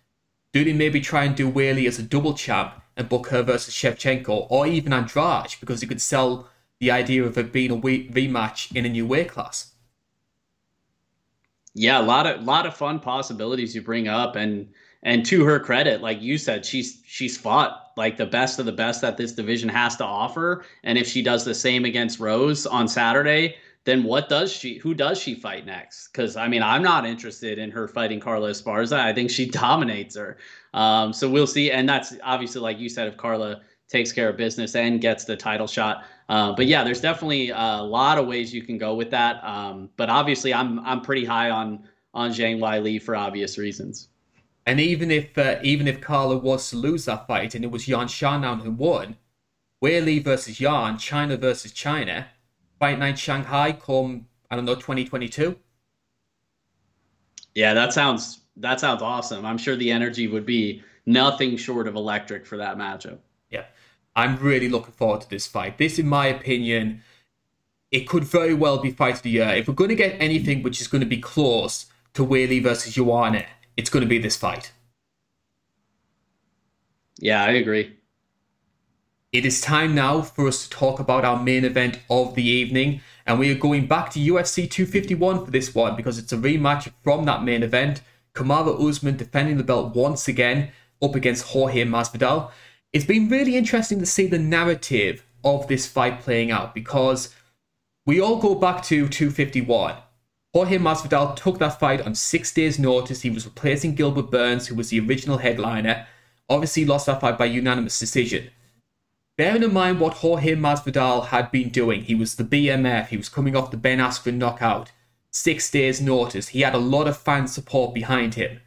do they maybe try and do Weili as a double champ and book her versus Shevchenko or even Andrade because they could sell the idea of it being a rematch in a new weight class? Yeah, a lot of lot of fun possibilities you bring up, and and to her credit, like you said, she's she's fought like the best of the best that this division has to offer, and if she does the same against Rose on Saturday, then what does she who does she fight next? Because i mean i'm not interested in her fighting carla esparza. I think she dominates her. Um, so we'll see and that's obviously like you said if carla takes care of business and gets the title shot uh, but yeah there's definitely a lot of ways you can go with that um, but obviously i'm i'm pretty high on on Zhang Weili for obvious reasons and even if uh, even if Carla was to lose that fight and it was Yan Xiaonan who won, Weili versus Yan, China versus China, Fight Night Shanghai come I don't know 2022. Yeah, that sounds that sounds awesome. I'm sure the energy would be nothing short of electric for that matchup. Yeah. I'm really looking forward to this fight. This in my opinion it could very well be fight of the year. If we're going to get anything which is going to be close to Weili versus Joanna, it's going to be this fight. Yeah, I agree. It is time now for us to talk about our main event of the evening, and we are going back to UFC 251 for this one because it's a rematch from that main event. Kamaru Usman defending the belt once again up against Jorge Masvidal. It's been really interesting to see the narrative of this fight playing out because we all go back to 251. Jorge Masvidal took that fight on six days' notice. He was replacing Gilbert Burns, who was the original headliner. Obviously, lost that fight by unanimous decision. Bearing in mind what Jorge Masvidal had been doing, he was the BMF, he was coming off the Ben Askren knockout, six days' notice, he had a lot of fan support behind him.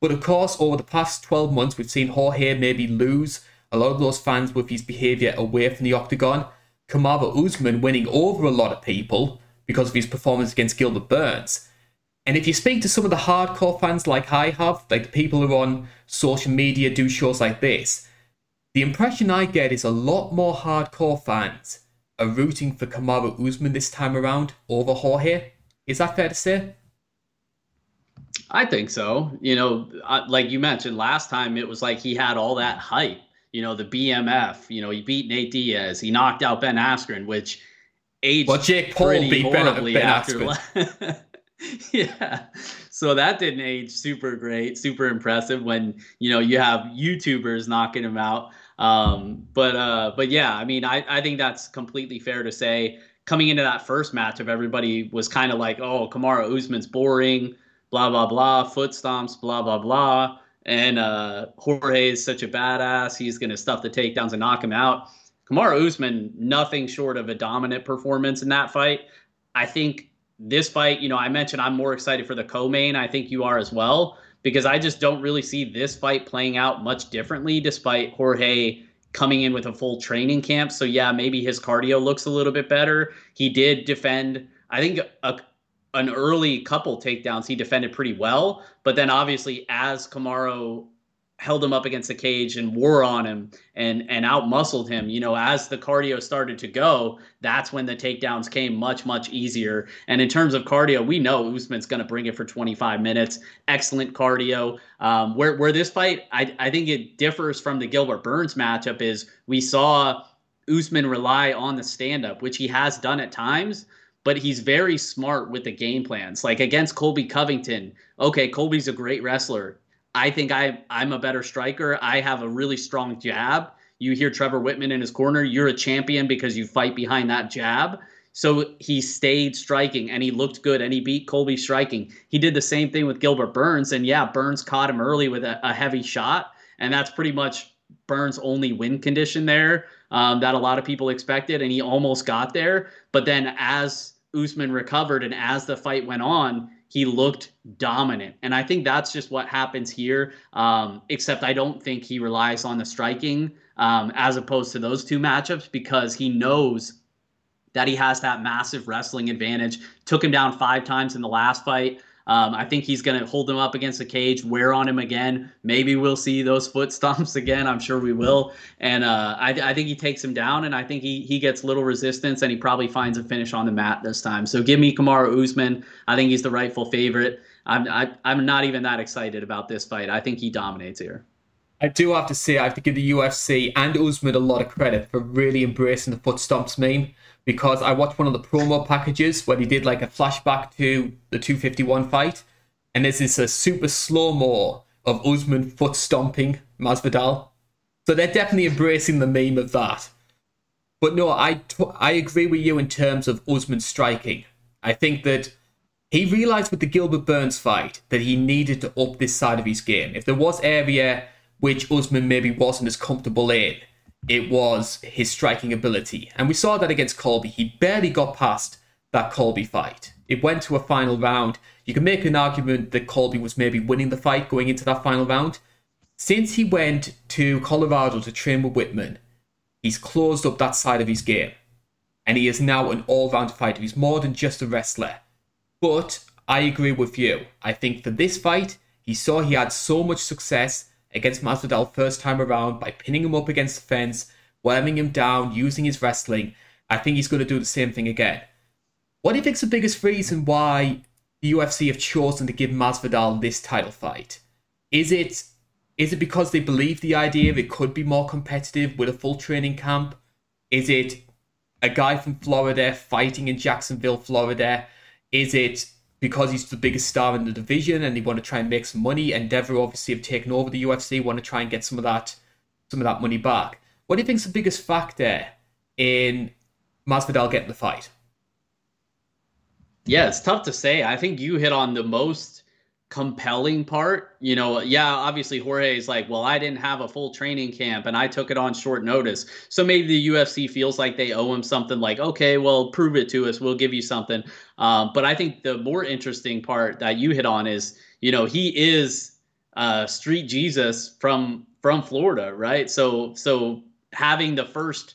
But of course, over the past 12 months, we've seen Jorge maybe lose a lot of those fans with his behaviour away from the octagon. Kamaru Usman winning over a lot of people because of his performance against Gilbert Burns. And if you speak to some of the hardcore fans like I have, like the people who are on social media do shows like this, the impression I get is a lot more hardcore fans are rooting for Kamaru Usman this time around over Jorge. Is that fair to say? I think so. You know, like you mentioned last time, it was like he had all that hype. You know, the BMF. You know, he beat Nate Diaz. He knocked out Ben Askren, which aged well, Jake Paul pretty horribly ben, ben after. yeah, so that didn't age super great, super impressive when you know you have YouTubers knocking him out. Um, but uh, but yeah, I mean, I I think that's completely fair to say. Coming into that first matchup, everybody was kind of like, "Oh, Kamaru Usman's boring." Blah blah blah, foot stomps, blah blah blah. And uh, Jorge is such a badass. He's going to stuff the takedowns and knock him out. Kamaru Usman, nothing short of a dominant performance in that fight. I think this fight, you know, I mentioned I'm more excited for the co-main. I think you are as well because I just don't really see this fight playing out much differently, despite Jorge coming in with a full training camp. So yeah, maybe his cardio looks a little bit better. He did defend, I think, a, an early couple takedowns, he defended pretty well. But then obviously, as Kamaru held him up against the cage and wore on him and and outmuscled him, you know, as the cardio started to go, that's when the takedowns came much much easier. And in terms of cardio, we know Usman's going to bring it for 25 minutes. Excellent cardio. Um, where where this fight, I I think it differs from the Gilbert Burns matchup is we saw Usman rely on the stand up, which he has done at times but he's very smart with the game plans. Like against Colby Covington, okay, Colby's a great wrestler. I think I I'm a better striker. I have a really strong jab. You hear Trevor Wittman in his corner, you're a champion because you fight behind that jab. So he stayed striking and he looked good and he beat Colby striking. He did the same thing with Gilbert Burns. And yeah, Burns caught him early with a, a heavy shot. And that's pretty much Burns' only win condition there um, that a lot of people expected. And he almost got there. But then as Usman recovered, and as the fight went on, he looked dominant. And I think that's just what happens here. Um, except I don't think he relies on the striking um, as opposed to those two matchups because he knows that he has that massive wrestling advantage. Took him down five times in the last fight. Um, I think he's going to hold him up against the cage, wear on him again. Maybe we'll see those foot stomps again. I'm sure we will. And uh, I, I, think he takes him down, and I think he he gets little resistance, and he probably finds a finish on the mat this time. So give me Kamaru Usman. I think he's the rightful favorite. I'm I, am i am not even that excited about this fight. I think he dominates here. I do have to say, I have to give the UFC and Usman a lot of credit for really embracing the foot stomps meme because I watched one of the promo packages where he did like a flashback to the 251 fight, and there's this a super slow mo of Usman foot stomping Masvidal. So they're definitely embracing the meme of that. But no, I, t- I agree with you in terms of Usman striking. I think that he realized with the Gilbert Burns fight that he needed to up this side of his game. If there was area which Usman maybe wasn't as comfortable in, it was his striking ability. And we saw that against Colby. He barely got past that Colby fight. It went to a final round. You can make an argument that Colby was maybe winning the fight going into that final round. Since he went to Colorado to train with Wittman, he's closed up that side of his game. And he is now an all round fighter. He's more than just a wrestler. But I agree with you. I think for this fight, he saw he had so much success against Masvidal first time around by pinning him up against the fence, wearing him down, using his wrestling. I think he's going to do the same thing again. What do you think's the biggest reason why the UFC have chosen to give Masvidal this title fight? Is it is it because they believe the idea it could be more competitive with a full training camp? Is it a guy from Florida fighting in Jacksonville, Florida? Is it because he's the biggest star in the division and they want to try and make some money. Endeavor obviously have taken over the UFC, want to try and get some of that some of that money back. What do you think's the biggest factor in Masvidal getting the fight? Yeah, it's tough to say. I think you hit on the most compelling part. You know, yeah, obviously Jorge is like, well, I didn't have a full training camp and I took it on short notice. So maybe the UFC feels like they owe him something like, okay, well, prove it to us. We'll give you something. Um, but I think the more interesting part that you hit on is, you know, he is uh, street Jesus from from Florida, right? So so having the first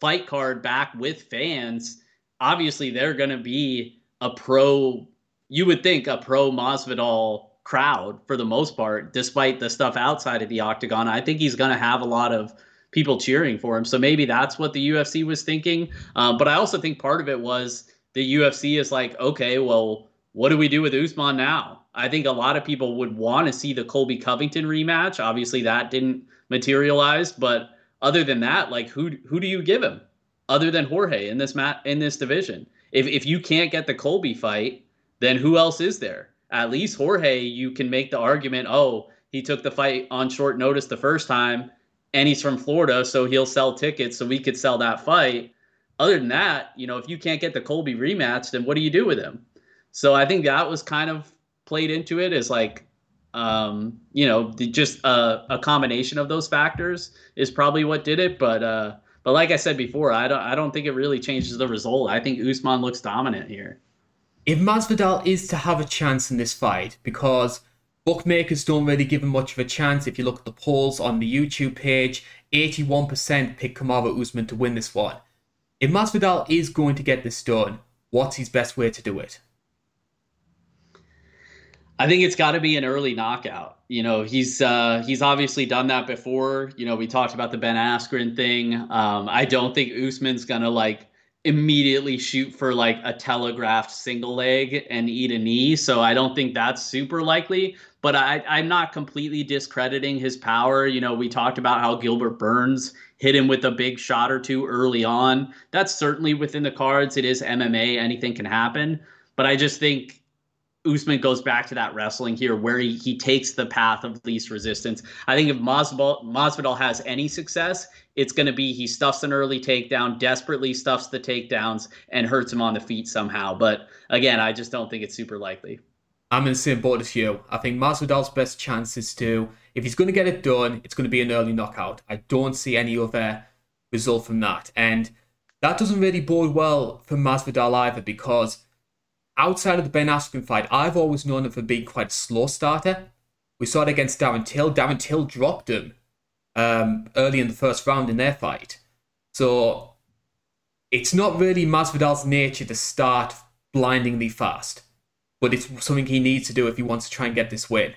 fight card back with fans, obviously they're going to be a pro you would think a pro Masvidal crowd for the most part, despite the stuff outside of the octagon. I think he's going to have a lot of people cheering for him. So maybe that's what the UFC was thinking. Um, but I also think part of it was the UFC is like, okay, well, what do we do with Usman now? I think a lot of people would want to see the Colby Covington rematch. Obviously, that didn't materialize. But other than that, like, who who do you give him? other than Jorge in this mat in this division. If if you can't get the Colby fight, then who else is there? At least Jorge, you can make the argument, oh, he took the fight on short notice the first time and he's from Florida, so he'll sell tickets so we could sell that fight. Other than that, you know, if you can't get the Colby rematch, then what do you do with him? So I think that was kind of played into it as like um, you know, the, just a, a, combination of those factors is probably what did it. But uh, but like I said before, I don't I don't think it really changes the result. I think Usman looks dominant here. If Masvidal is to have a chance in this fight, because bookmakers don't really give him much of a chance. If you look at the polls on the YouTube page, 81% pick Kamaru Usman to win this one. If Masvidal is going to get this done, what's his best way to do it? I think it's got to be an early knockout. You know, he's uh, he's obviously done that before. You know, we talked about the Ben Askren thing. Um, I don't think Usman's gonna like immediately shoot for like a telegraphed single leg and eat a knee. So I don't think that's super likely. But I, I'm not completely discrediting his power. You know, we talked about how Gilbert Burns hit him with a big shot or two early on. That's certainly within the cards. It is MMA. Anything can happen. But I just think Usman goes back to that wrestling here where he, he takes the path of least resistance. I think if Masvidal, Masvidal has any success, it's going to be he stuffs an early takedown, desperately stuffs the takedowns, and hurts him on the feet somehow. But again, I just don't think it's super likely. I'm in the same boat as you. I think Masvidal's best chance is to, if he's going to get it done, it's going to be an early knockout. I don't see any other result from that. And that doesn't really bode well for Masvidal either because outside of the Ben Askren fight, I've always known him for being quite a slow starter. We saw it against Darren Till. Darren Till dropped him um, early in the first round in their fight. So it's not really Masvidal's nature to start blindingly fast, but it's something he needs to do if he wants to try and get this win.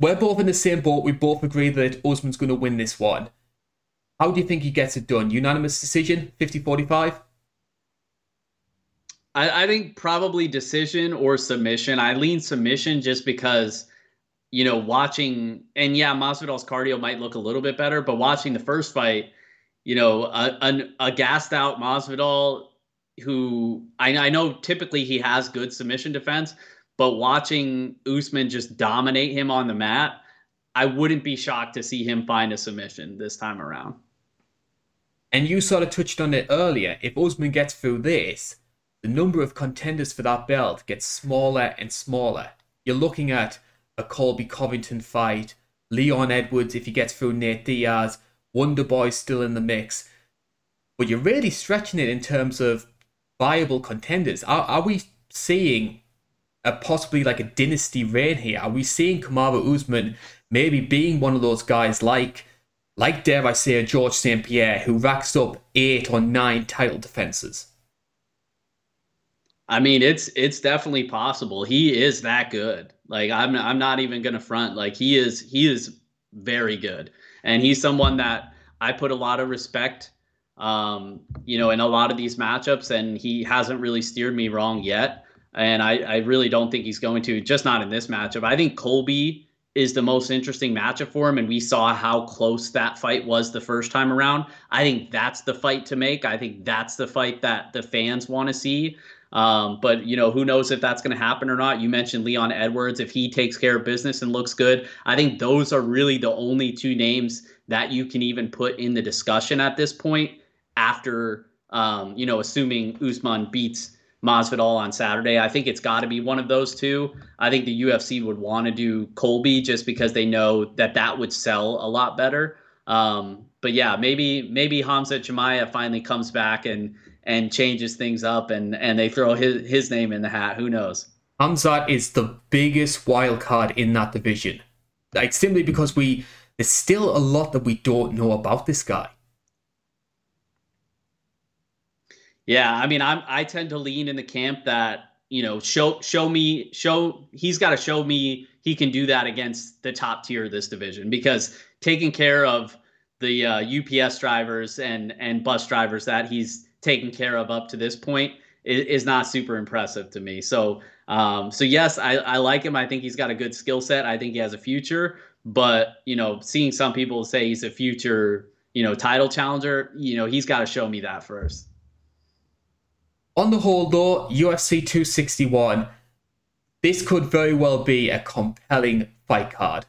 We're both in the same boat. We both agree that Usman's going to win this one. How do you think he gets it done? Unanimous decision, 50 45? I, I think probably decision or submission. I lean submission just because you know, watching and yeah, Masvidal's cardio might look a little bit better, but watching the first fight, you know, a, a, a gassed out Masvidal who I, I, know typically he has good submission defense, but watching Usman just dominate him on the mat, I wouldn't be shocked to see him find a submission this time around. And you sort of touched on it earlier. If Usman gets through this, the number of contenders for that belt gets smaller and smaller. You're looking at a Colby Covington fight, Leon Edwards if he gets through Nate Diaz, Wonder Boy still in the mix. But you're really stretching it in terms of viable contenders. Are, are we seeing a possibly like a dynasty reign here? Are we seeing Kamaru Usman maybe being one of those guys like, like dare I say, George St. Pierre who racks up eight or nine title defenses? I mean, it's it's definitely possible. He is that good. Like I'm I'm not even gonna front. Like he is he is very good, and he's someone that I put a lot of respect, um, you know, in a lot of these matchups, and he hasn't really steered me wrong yet. And I I really don't think he's going to. Just not in this matchup. I think Colby is the most interesting matchup for him, and we saw how close that fight was the first time around. I think that's the fight to make. I think that's the fight that the fans want to see. Um, but you know, who knows if that's going to happen or not? You mentioned Leon Edwards. If he takes care of business and looks good, I think those are really the only two names that you can even put in the discussion at this point. After um, you know, assuming Usman beats Masvidal on Saturday, I think it's got to be one of those two. I think the UFC would want to do Colby just because they know that that would sell a lot better. Um, but yeah, maybe maybe Hamza Chimaev finally comes back and and changes things up and and they throw his his name in the hat. Who knows? Hamzat is the biggest wild card in that division. Like simply because we there's still a lot that we don't know about this guy. Yeah, I mean, I'm I tend to lean in the camp that you know show show me show he's got to show me he can do that against the top tier of this division because taking care of the uh, UPS drivers and and bus drivers that he's taken care of up to this point is, is not super impressive to me. So, um, so yes, I, I like him. I think he's got a good skill set. I think he has a future. But you know, seeing some people say he's a future, you know, title challenger, you know, he's got to show me that first. On the whole, though, UFC 261, this could very well be a compelling fight card.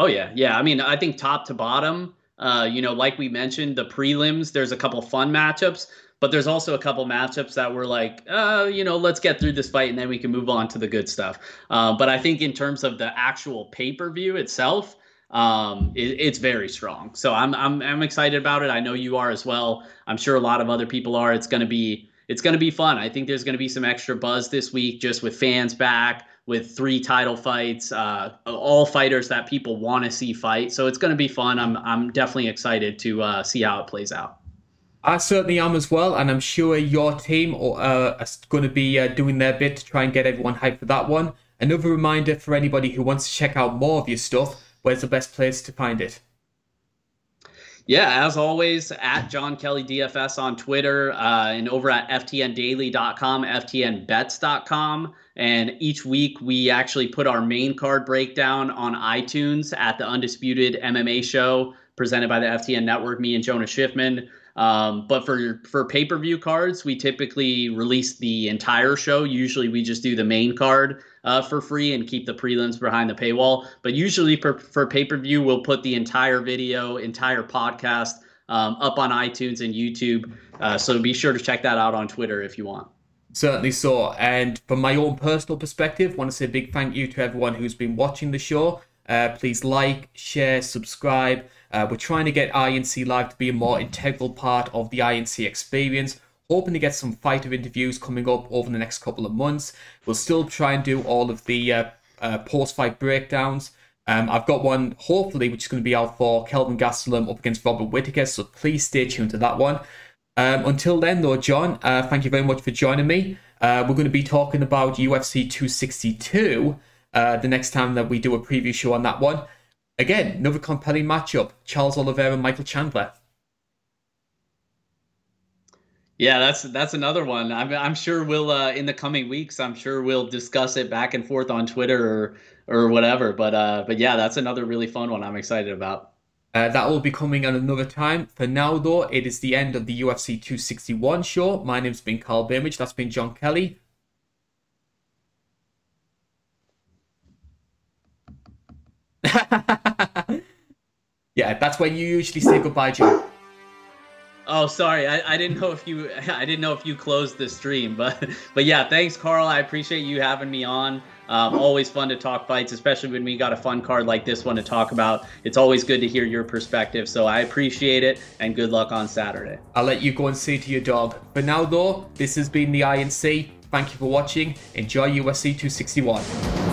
Oh yeah, yeah. I mean, I think top to bottom, uh, you know, like we mentioned, the prelims, there's a couple fun matchups, but there's also a couple matchups that were like, uh, you know, let's get through this fight and then we can move on to the good stuff. Uh, but I think in terms of the actual pay per view itself, um, it, it's very strong. So I'm, I'm I'm excited about it. I know you are as well. I'm sure a lot of other people are. It's to be it's going to be fun. I think there's going to be some extra buzz this week just with fans back, with three title fights, uh, all fighters that people want to see fight. So it's going to be fun. I'm I'm definitely excited to uh, see how it plays out. I certainly am as well, and I'm sure your team uh, are going to be uh, doing their bit to try and get everyone hyped for that one. Another reminder for anybody who wants to check out more of your stuff where's the best place to find it? Yeah, as always, at John Kelly DFS on Twitter uh, and over at FTNDaily.com, FTNBets.com. And each week we actually put our main card breakdown on iTunes at the Undisputed MMA Show presented by the FTN Network, me and Jonah Schiffman. Um, but for for pay per view cards, we typically release the entire show. Usually, we just do the main card uh, for free and keep the prelims behind the paywall. But usually, for, for pay per view, we'll put the entire video, entire podcast um, up on iTunes and YouTube. Uh, so be sure to check that out on Twitter if you want. Certainly so. And from my own personal perspective, want to say a big thank you to everyone who's been watching the show. Uh, please like, share, subscribe. Uh, we're trying to get INC Live to be a more integral part of the INC experience. Hoping to get some fighter interviews coming up over the next couple of months. We'll still try and do all of the uh, uh, post fight breakdowns. Um, I've got one, hopefully, which is going to be out for Kelvin Gastelum up against Robert Whittaker, so please stay tuned to that one. Um, until then, though, John, uh, thank you very much for joining me. Uh, we're going to be talking about UFC 262 uh, the next time that we do a preview show on that one. Again, another compelling matchup Charles Oliveira and Michael Chandler. Yeah, that's that's another one. I'm I'm sure we'll uh, in the coming weeks. I'm sure we'll discuss it back and forth on Twitter or or whatever. But uh, but yeah, that's another really fun one. I'm excited about. Uh, that will be coming at another time. For now, though, it is the end of the UFC 261 show. My name's been Carl Bamage. That's been John Kelly. yeah, that's when you usually say goodbye, Joe. Oh, sorry. I, I didn't know if you I didn't know if you closed the stream, but but yeah, thanks, Carl. I appreciate you having me on. Um, always fun to talk fights, especially when we got a fun card like this one to talk about. It's always good to hear your perspective, so I appreciate it, and good luck on Saturday. I'll let you go and see to your dog. For now, though, this has been the INC. Thank you for watching. Enjoy UFC 261.